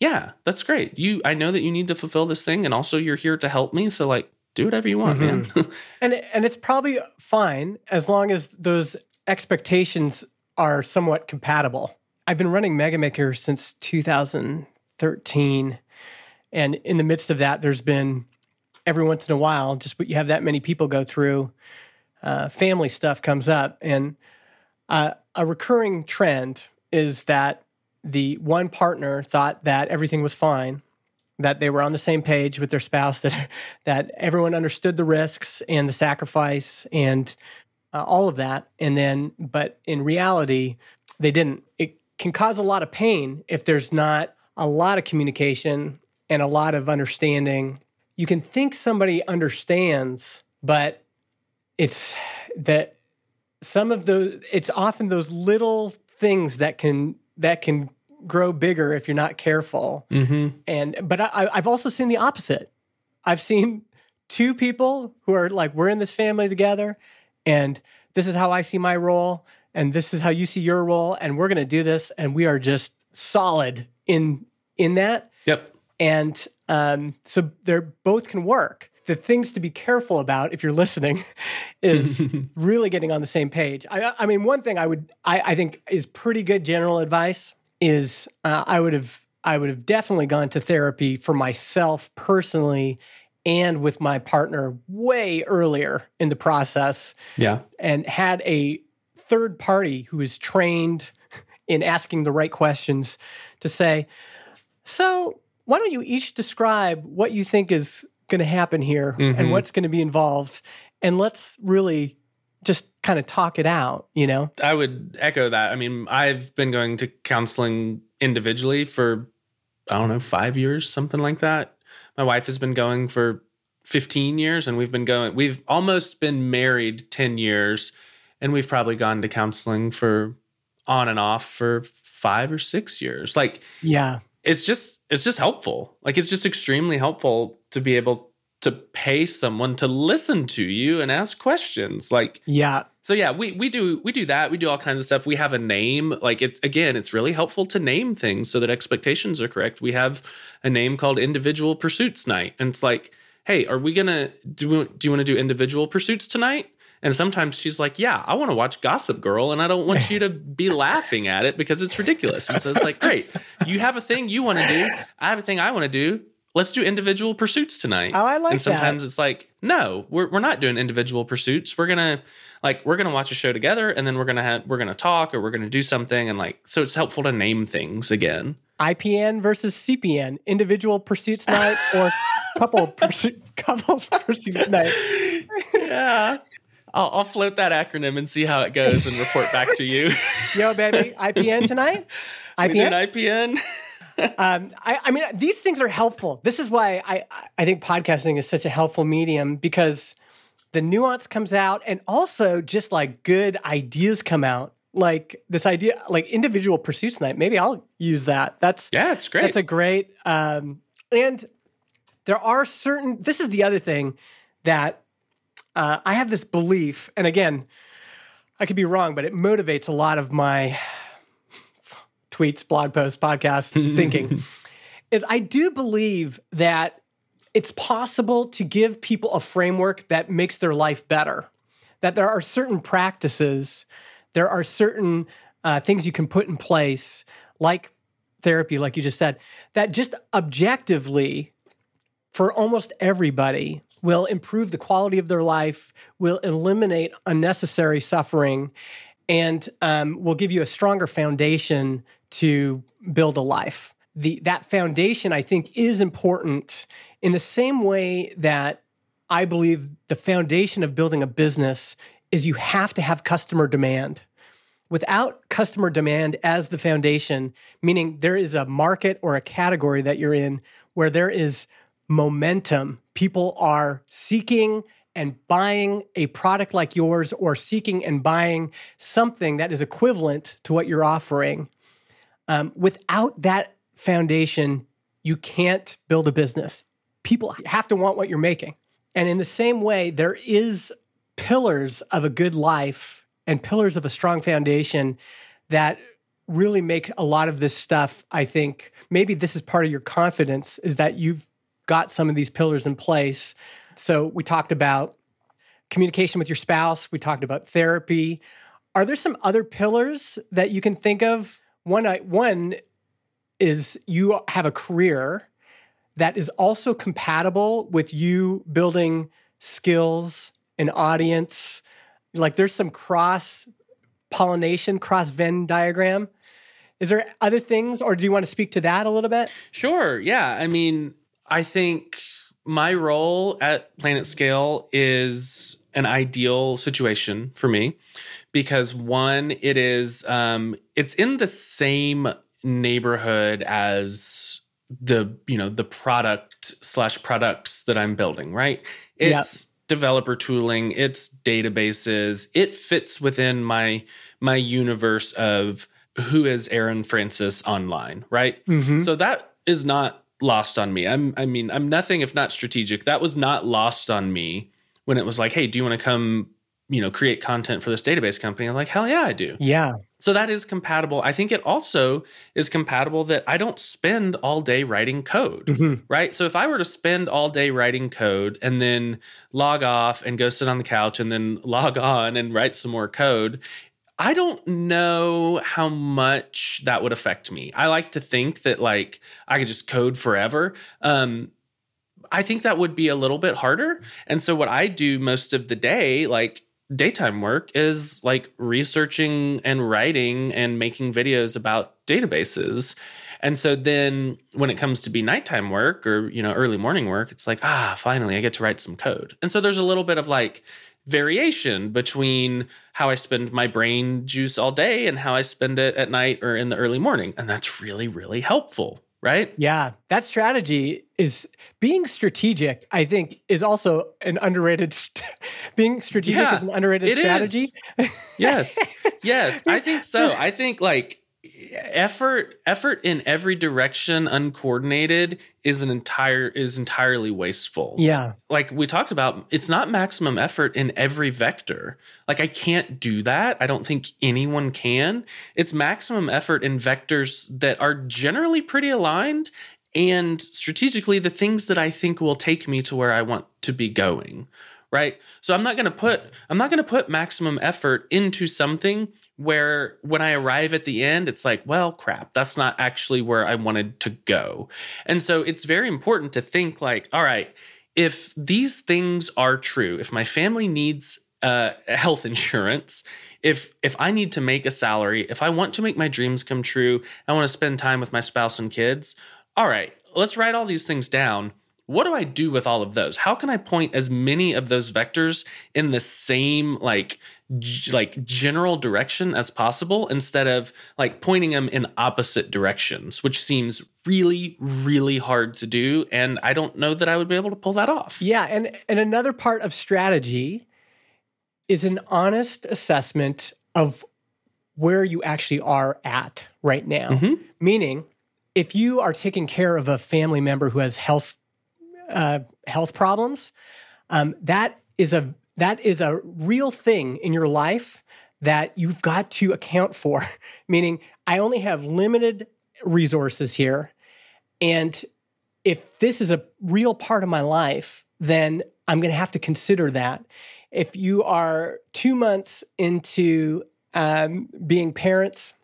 yeah, that's great. You I know that you need to fulfill this thing and also you're here to help me, so like do whatever you want, man. and and it's probably fine as long as those expectations are somewhat compatible. I've been running MegaMaker since 2013, and in the midst of that, there's been every once in a while, just you have that many people go through, uh, family stuff comes up, and uh, a recurring trend is that the one partner thought that everything was fine, that they were on the same page with their spouse, that that everyone understood the risks and the sacrifice and uh, all of that, and then, but in reality, they didn't. It can cause a lot of pain if there's not a lot of communication and a lot of understanding. You can think somebody understands, but it's that some of those it's often those little things that can that can grow bigger if you're not careful mm-hmm. and but I, i've also seen the opposite i've seen two people who are like we're in this family together and this is how i see my role and this is how you see your role and we're going to do this and we are just solid in in that Yep. and um, so they're both can work. The things to be careful about if you're listening is really getting on the same page. I, I mean, one thing I would I, I think is pretty good general advice is uh, I would have I would have definitely gone to therapy for myself personally and with my partner way earlier in the process Yeah. and had a third party who is trained in asking the right questions to say, so why don't you each describe what you think is going to happen here Mhm. and what's going to be involved? And let's really just kind of talk it out, you know? I would echo that. I mean, I've been going to counseling individually for I don't know, 5 years, something like that. My wife has been going for 15 years and we've been going we've almost been married 10 years and we've probably gone to counseling for on and off for 5 or 6 years. Like Yeah. it's just it's just helpful. Like it's just extremely helpful to be able to pay someone to listen to you and ask questions. Like Yeah. so yeah we we do we do that. We do all kinds of stuff. We have a name. Like it's again it's really helpful to name things so that expectations are correct. We have a name called individual pursuits night. And it's like hey are we gonna do do you want to do individual pursuits tonight and sometimes she's like yeah i want to watch gossip girl and i don't want you to be laughing at it because it's ridiculous. And so it's like great. You have a thing you want to do. I have a thing i want to do. Let's do individual pursuits tonight. Oh, I like and sometimes that. it's like no we're, we're not doing individual pursuits. We're gonna like we're gonna watch a show together and then we're gonna have we're gonna talk or we're gonna do something and like so it's helpful to name things again. IPN versus CPN, individual pursuits night or couple pursuit couple pursuit night. yeah I'll, I'll float that acronym and see how it goes and report back to you Yo, baby, IPN tonight. we did IPN. ipn Um, I, I mean, these things are helpful. This is why I, I think podcasting is such a helpful medium because the nuance comes out and also just like good ideas come out. Like this idea, like individual pursuits night. Maybe I'll use that. That's yeah it's great That's a great. Um, and there are certain. This is the other thing that uh, I have this belief, and again, I could be wrong, but it motivates a lot of my tweets, blog posts, podcasts, thinking. Is I do believe that it's possible to give people a framework that makes their life better. That there are certain practices, there are certain uh, things you can put in place, like therapy, like you just said, that just objectively, for almost everybody, will improve the quality of their life, will eliminate unnecessary suffering, and um, will give you a stronger foundation to build a life. The, that foundation, I think, is important in the same way that I believe the foundation of building a business is you have to have customer demand. Without customer demand as the foundation, meaning there is a market or a category that you're in where there is momentum, people are seeking and buying a product like yours or seeking and buying something that is equivalent to what you're offering. Um, without that foundation, you can't build a business. People have to want what you're making. And in the same way, there is pillars of a good life and pillars of a strong foundation that really make a lot of this stuff, I think, maybe this is part of your confidence is that you've got some of these pillars in place. So we talked about communication with your spouse, we talked about therapy. Are there some other pillars that you can think of? One one is you have a career that is also compatible with you building skills, an audience. Like there's some cross pollination, cross Venn diagram. Is there other things, or do you want to speak to that a little bit? Sure. Yeah. I mean, I think my role at PlanetScale is an ideal situation for me because one, it is um, it's in the same neighborhood as the you know the product slash products that I'm building, right? It's yep. developer tooling, it's databases. It fits within my my universe of who is Aaron Francis online, right? Mm-hmm. So that is not lost on me. I'm I mean, I'm nothing if not strategic. That was not lost on me when it was like, "Hey, do you want to come, you know, create content for this database company?" I'm like, "Hell yeah, I do." Yeah. So that is compatible. I think it also is compatible that I don't spend all day writing code, mm-hmm. right? So if I were to spend all day writing code and then log off and go sit on the couch and then log on and write some more code, I don't know how much that would affect me. I like to think that like I could just code forever. Um, I think that would be a little bit harder. And so what I do most of the day, like daytime work is like researching and writing and making videos about databases. And so then when it comes to be nighttime work or, you know, early morning work, it's like, ah, finally I get to write some code. And so there's a little bit of like variation between how I spend my brain juice all day and how I spend it at night or in the early morning. And that's really, really helpful right? Yeah, that strategy is being strategic. I think is also an underrated. St- being strategic yeah, is an underrated strategy. yes, yes, I think so. I think like effort effort in every direction uncoordinated is an entire is entirely wasteful. Yeah. Like we talked about, it's not maximum effort in every vector. Like I can't do that. I don't think anyone can. It's maximum effort in vectors that are generally pretty aligned and strategically the things that I think will take me to where I want to be going right so i'm not going to put i'm not going to put maximum effort into something where when I arrive at the end, it's like, well, crap, that's not actually where I wanted to go. And so it's very important to think like, all right, if these things are true, if my family needs uh, health insurance, if if I need to make a salary, if I want to make my dreams come true, I want to spend time with my spouse and kids. All right, let's write all these things down what do I do with all of those? How can I point as many of those vectors in the same like g- like general direction as possible instead of like pointing them in opposite directions, which seems really really hard to do and I don't know that I would be able to pull that off. Yeah, and and another part of strategy is an honest assessment of where you actually are at right now. Mm-hmm. Meaning if you are taking care of a family member who has health uh, health problems, um, that is a that is a real thing in your life that you've got to account for. Meaning, I only have limited resources here, and if this is a real part of my life, then I'm going to have to consider that. If you are two months into um, being parents,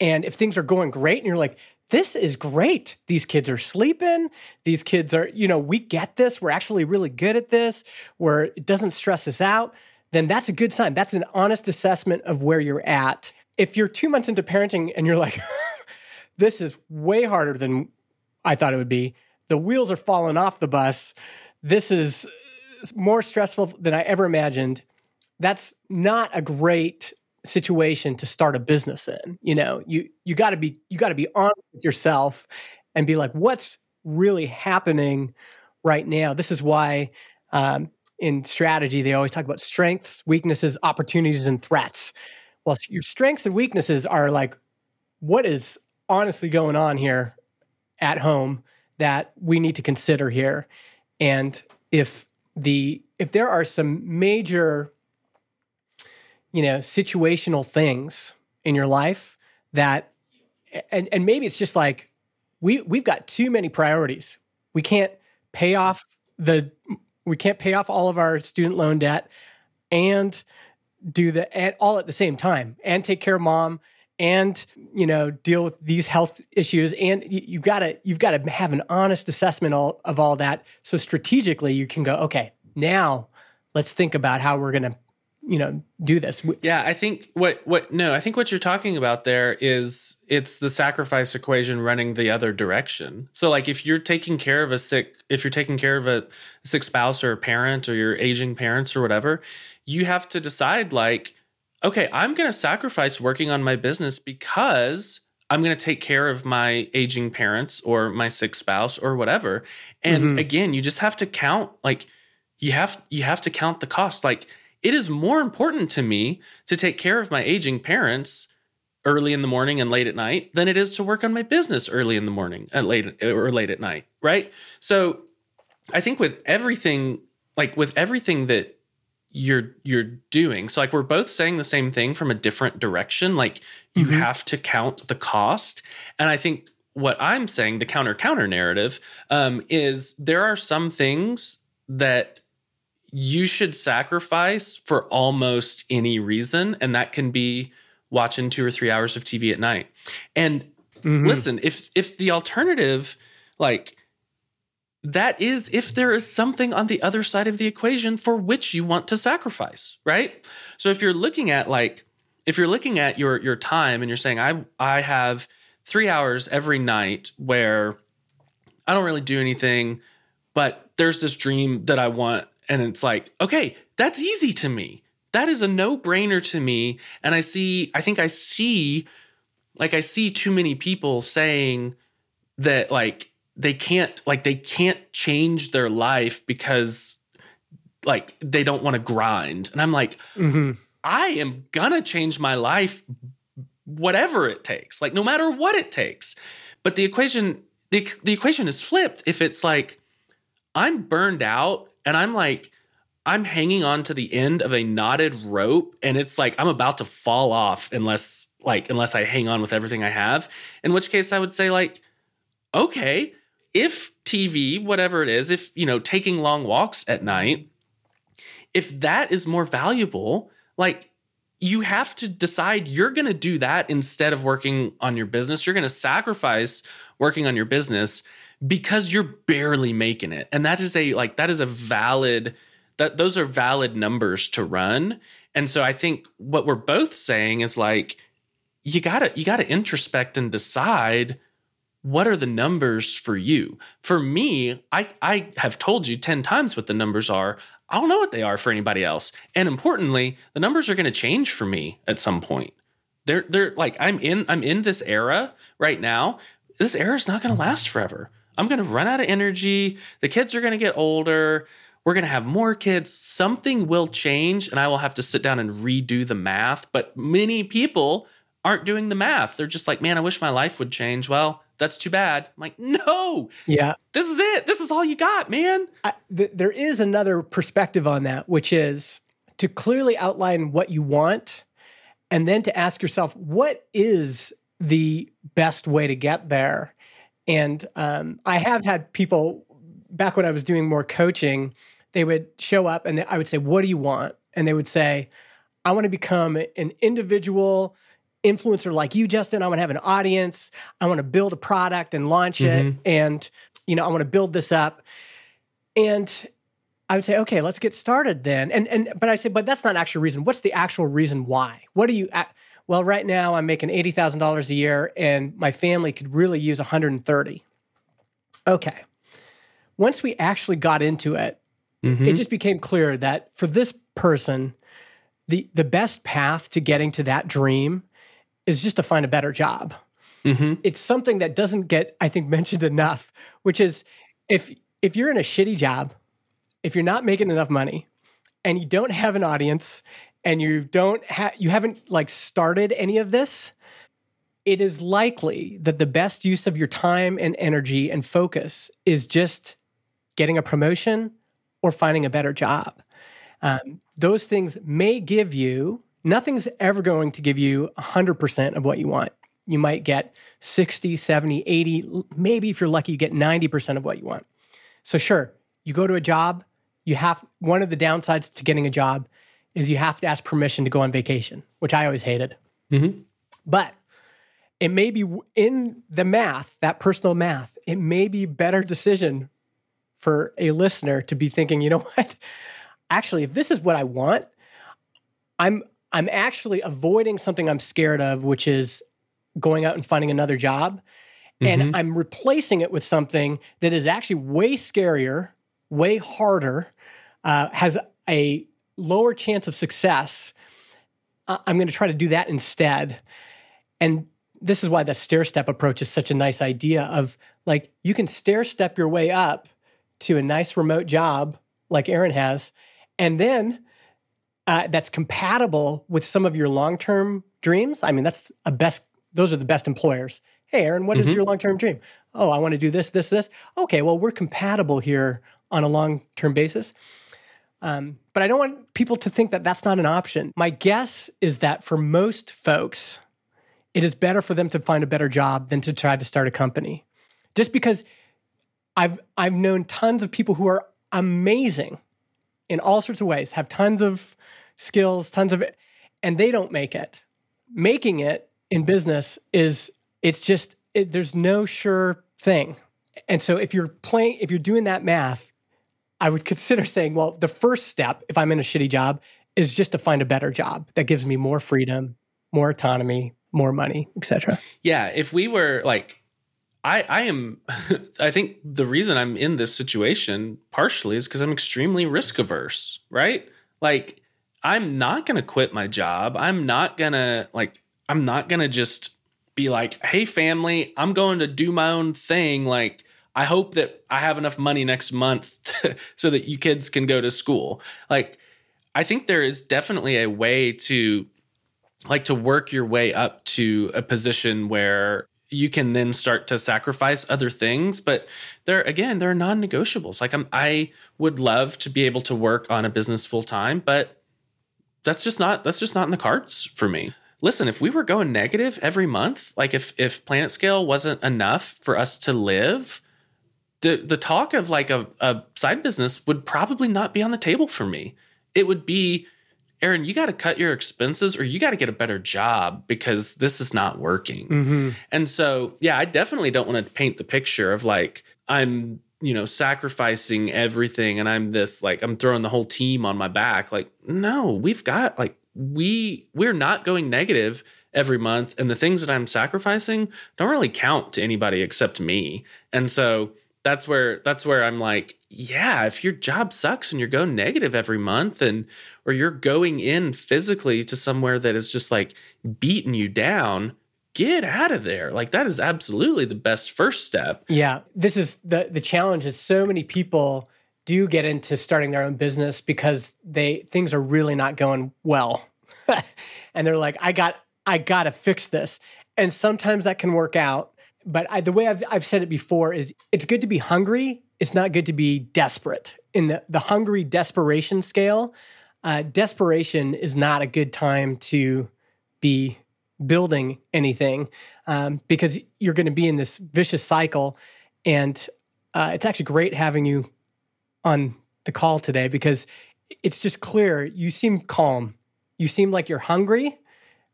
and if things are going great, and you're like, this is great. These kids are sleeping. These kids are, you know, we get this. We're actually really good at this, where it doesn't stress us out. Then that's a good sign. That's an honest assessment of where you're at. If you're two months into parenting and you're like, this is way harder than I thought it would be, the wheels are falling off the bus. This is more stressful than I ever imagined. That's not a great situation to start a business in. You know, you you got to be you got to be honest with yourself and be like, what's really happening right now? This is why um, in strategy they always talk about strengths, weaknesses, opportunities, and threats. Well, your strengths and weaknesses are like, what is honestly going on here at home that we need to consider here, and if the if there are some major you know situational things in your life that and and maybe it's just like we we've got too many priorities. We can't pay off the we can't pay off all of our student loan debt and do the and all at the same time and take care of mom and you know deal with these health issues. And you, you gotta you've got to have an honest assessment all, of all that. So strategically you can go okay now let's think about how we're going to you know do this. Yeah i think what what no i think what you're talking about there is it's the sacrifice equation running the other direction. So like if you're taking care of a sick if you're taking care of a sick spouse or a parent or your aging parents or whatever you have to decide like okay i'm going to sacrifice working on my business because i'm going to take care of my aging parents or my sick spouse or whatever. And mm-hmm. again you just have to count like you have you have to count the cost. Like it is more important to me to take care of my aging parents early in the morning and late at night than it is to work on my business early in the morning and late or late at night, right? So I think with everything like with everything that you're you're doing so like we're both saying the same thing from a different direction like you mm-hmm. have to count the cost and i think what i'm saying the counter counter narrative um, is there are some things that you should sacrifice for almost any reason. And that can be watching two or three hours of TV at night. And mm-hmm. listen, if if the alternative, like that is if there is something on the other side of the equation for which you want to sacrifice, right? So if you're looking at like if you're looking at your your time and you're saying I I have 3 hours every night where I don't really do anything, but there's this dream that I want and it's like, okay, that's easy to me. That is a no brainer to me. And I see, I think I see, like, I see too many people saying that, like, they can't, like, they can't change their life because, like, they don't want to grind. And I'm like, mm-hmm. I am gonna change my life, whatever it takes, like, no matter what it takes. But the equation, the, the equation is flipped if it's like, I'm burned out and I'm like, I'm hanging on to the end of a knotted rope and it's like I'm about to fall off unless like unless I hang on with everything I have. In which case I would say like okay, if TV, whatever it is, if you know, taking long walks at night, if that is more valuable, like you have to decide you're going to do that instead of working on your business. You're going to sacrifice working on your business because you're barely making it. And that is a like that is a valid that those are valid numbers to run. And so I think what we're both saying is like you got to you got to introspect and decide what are the numbers for you. For me, I I have told you 10 times what the numbers are. I don't know what they are for anybody else. And importantly, the numbers are going to change for me at some point. They're they're like I'm in I'm in this era right now. This era is not going to mm-hmm. last forever. I'm going to run out of energy. The kids are going to get older. We're going to have more kids. Something will change, and I will have to sit down and redo the math. But many people aren't doing the math. They're just like, man, I wish my life would change. Well, that's too bad. I'm like, no. Yeah. This is it. This is all you got, man. I, th- there is another perspective on that, which is to clearly outline what you want and then to ask yourself, what is the best way to get there? And um, I have had people back when I was doing more coaching, they would show up and I would say, What do you want? And they would say, I want to become an individual influencer like you, Justin. I want to have an audience. I want to build a product and launch it. Mhm. And, you know, I want to build this up. And I would say, okay, let's get started then. And and but I say, but that's not actually reason. What's the actual reason why? What do you? Well, right now I'm making eighty thousand dollars a year, and my family could really use one hundred and thirty. Okay. Once we actually got into it, Mhm. it just became clear that for this person, the the best path to getting to that dream is just to find a better job Mhm. it's something that doesn't get i think mentioned enough which is if if you're in a shitty job if you're not making enough money and you don't have an audience and you don't have you haven't like started any of this it is likely that the best use of your time and energy and focus is just getting a promotion or finding a better job. Um, those things may give you nothing's ever going to give you 100% of what you want. You might get 60 70 80 maybe if you're lucky you get 90% of what you want. So sure you go to a job you have one of the downsides to getting a job is you have to ask permission to go on vacation which i always hated Mhm. but it may be in the math that personal math it may be better decision for a listener to be thinking you know what actually if this is what i want i'm i'm actually avoiding something i'm scared of which is going out and finding another job Mhm. and i'm replacing it with something that is actually way scarier way harder uh, has a lower chance of success uh, i'm going to try to do that instead. And this is why the stair step approach is such a nice idea of like you can stair step your way up to a nice remote job like aaron has and then uh, that's compatible with some of your long-term dreams. I mean that's a best those are the best employers. Hey aaron what is Mhm. your long-term dream? Oh i want to do this this this. Okay well we're compatible here on a long-term basis um, but i don't want people to think that that's not an option. My guess is that for most folks it is better for them to find a better job than to try to start a company. Just because i've i've known tons of people who are amazing in all sorts of ways have tons of skills tons of it and they don't make it. Making it in business is it's just it, there's no sure thing. And so if you're playing if you're doing that math i would consider saying well the first step if i'm in a shitty job is just to find a better job that gives me more freedom more autonomy more money etc Yeah, if we were like I I am I think the reason I'm in this situation partially is cuz I'm extremely risk averse, right? Like I'm not going to quit my job. I'm not going to like I'm not going to just be like, "Hey family, I'm going to do my own thing like I hope that I have enough money next month to, so that you kids can go to school." Like I think there is definitely a way to like to work your way up to a position where you can then start to sacrifice other things but there again there are non-negotiables like I'm, i would love to be able to work on a business full time but that's just not that's just not in the cards for me listen if we were going negative every month like if if PlanetScale wasn't enough for us to live the the talk of like a, a side business would probably not be on the table for me it would be Aaron, you got to cut your expenses or you got to get a better job because this is not working. mm-hmm. And so, yeah, I definitely don't want to paint the picture of like I'm, you know, sacrificing everything and I'm this like I'm throwing the whole team on my back. Like, no, we've got like we we're not going negative every month and the things that I'm sacrificing don't really count to anybody except me. And so that's where that's where I'm like, yeah, if your job sucks and you're going negative every month and or you're going in physically to somewhere that is just like beating you down, get out of there. Like that is absolutely the best first step. Yeah, this is the the challenge is so many people do get into starting their own business because they things are really not going well. and they're like I got I got to fix this. And sometimes that can work out, but I, the way I've I've said it before is it's good to be hungry, it's not good to be desperate. In the the hungry desperation scale, uh, desperation is not a good time to be building anything um, because you're going to be in this vicious cycle. And uh, it's actually great having you on the call today because it's just clear you seem calm. You seem like you're hungry,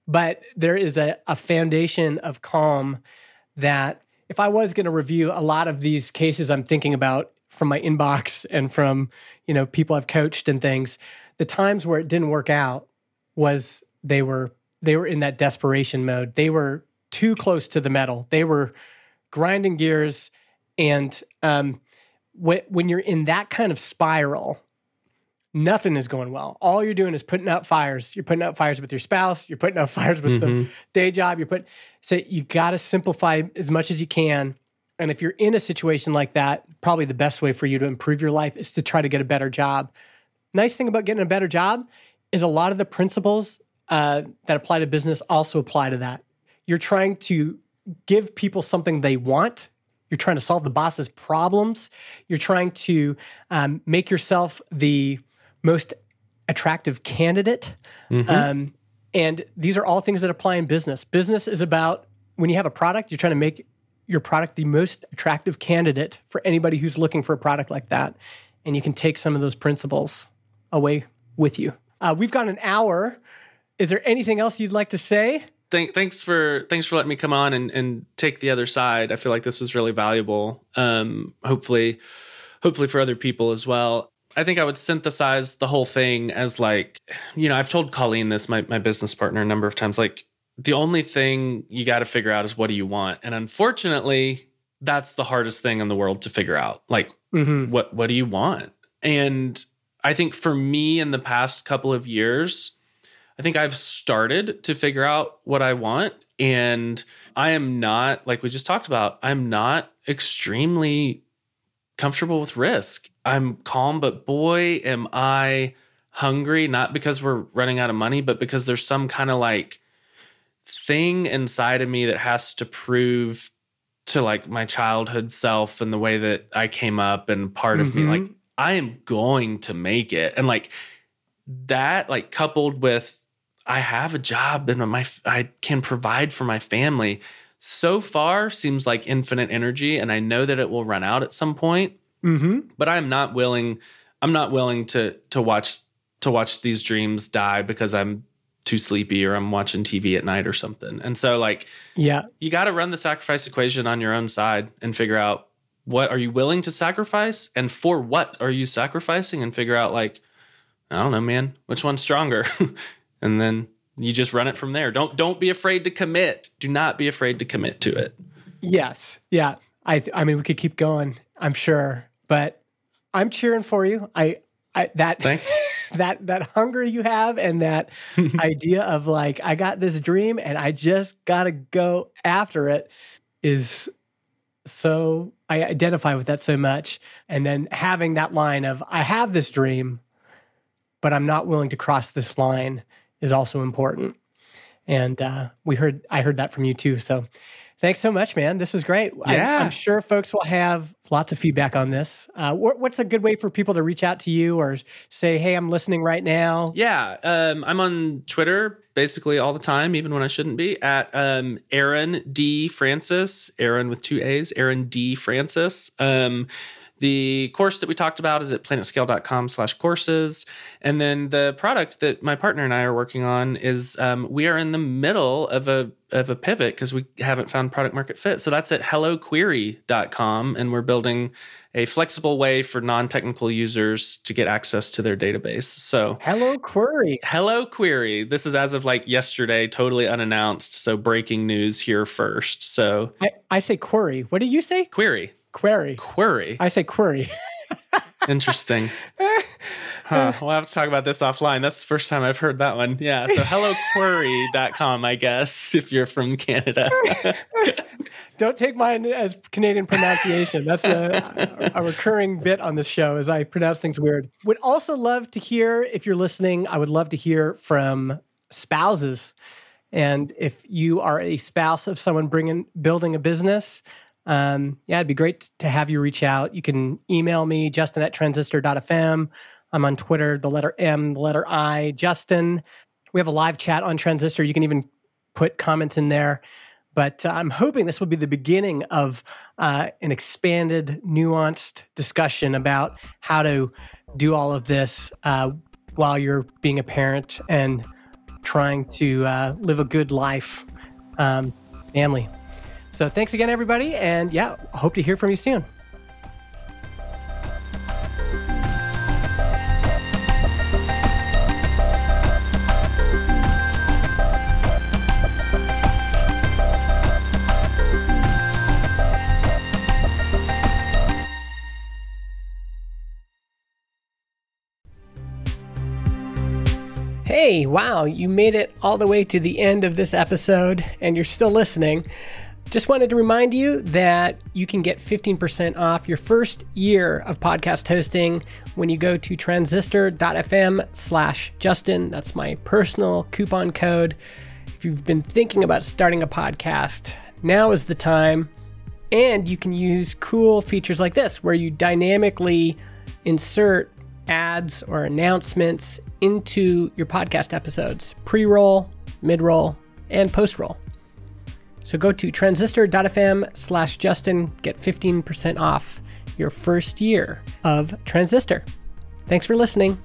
but there is a, a foundation of calm that if I was going to review a lot of these cases I'm thinking about from my inbox and from you know people I've coached and things, the times where it didn't work out was they were they were in that desperation mode. They were too close to the metal. They were grinding gears, and um, when when you're in that kind of spiral, nothing is going well. All you're doing is putting out fires. You're putting out fires with your spouse. You're putting out fires with Mm-hmm. the day job. You're putting so you got to simplify as much as you can. And if you're in a situation like that, probably the best way for you to improve your life is to try to get a better job. Nice thing about getting a better job is a lot of the principles uh, that apply to business also apply to that. You're trying to give people something they want. You're trying to solve the boss's problems. You're trying to um, make yourself the most attractive candidate. Um, and these are all things that apply in business. Business is about when you have a product, you're trying to make your product the most attractive candidate for anybody who's looking for a product like that. And you can take some of those principles away with you. Uh, we've got an hour. Is there anything else you'd like to say? Thank, thanks for thanks for letting me come on and, and take the other side. I feel like this was really valuable. Um, hopefully, hopefully for other people as well. I think I would synthesize the whole thing as like, you know, I've told Colleen this, my my business partner, a number of times. Like, the only thing you got to figure out is what do you want, and unfortunately, that's the hardest thing in the world to figure out. Like, Mm-hmm. what what do you want? And I think for me in the past couple of years, I think I've started to figure out what I want. And I am not, like we just talked about, I'm not extremely comfortable with risk. I'm calm, but boy, am I hungry, not because we're running out of money, but because there's some kind of like thing inside of me that has to prove to like my childhood self and the way that I came up and part of me, like, mm-hmm. I am going to make it. And like that, like coupled with I have a job and my I can provide for my family. So far seems like infinite energy, and I know that it will run out at some point. Mm-hmm. But I'm not willing. I'm not willing to to watch to watch these dreams die because I'm too sleepy or I'm watching TV at night or something. And so, like, Yeah. you got to run the sacrifice equation on your own side and figure out what are you willing to sacrifice and for what are you sacrificing and figure out like I don't know, man, which one's stronger? and then you just run it from there. Don't don't be afraid to commit. Do not be afraid to commit to it. Yes. Yeah. I th- I mean we could keep going, I'm sure, but I'm cheering for you. I I that Thanks. that that hunger you have and that idea of like I got this dream and I just got to go after it is so I identify with that so much and then having that line of I have this dream but I'm not willing to cross this line is also important. And uh, we heard I heard that from you too. So thanks so much, man. This was great. I, Yeah. I'm sure folks will have lots of feedback on this. Uh, wh- what's a good way for people to reach out to you or say, "Hey, I'm listening right now"? Yeah, um, I'm on Twitter basically all the time, even when I shouldn't be. At um, Aaron D Francis, Aaron with two A's, Aaron D Francis. Um, the course that we talked about is at planetscale.com slash courses. And then the product that my partner and I are working on is um, we are in the middle of a of a pivot because we haven't found product market fit. So that's at helloquery.com. And we're building a flexible way for non-technical users to get access to their database. So Hello, query. Hello Query. This is as of like yesterday, totally unannounced. So breaking news here first. So I, I say query. What do you say? query, Query. query. I say query. Interesting. Huh. We'll have to talk about this offline. That's the first time I've heard that one. Yeah. So helloquery.com, I guess, if you're from Canada. Don't take mine as Canadian pronunciation. That's a, a recurring bit on this show as I pronounce things weird. Would also love to hear if you're listening. I would love to hear from spouses, and if you are a spouse of someone bringing building a business. Um, yeah, it'd be great to have you reach out. You can email me, Justin at transistor.fm. I'm on Twitter, the letter M, the letter I, Justin. We have a live chat on Transistor. You can even put comments in there. But uh, I'm hoping this will be the beginning of uh, an expanded, nuanced discussion about how to do all of this uh, while you're being a parent and trying to uh, live a good life, um, family. So thanks again, everybody. And yeah, hope to hear from you soon. Hey, wow, you made it all the way to the end of this episode and you're still listening. Just wanted to remind you that you can get 15% off your first year of podcast hosting when you go to transistor.fm slash Justin. That's my personal coupon code. If you've been thinking about starting a podcast, now is the time. And you can use cool features like this where you dynamically insert ads or announcements into your podcast episodes pre roll, mid roll, and post roll. So go to transistor.fm slash Justin, get 15% off your first year of Transistor. Thanks for listening.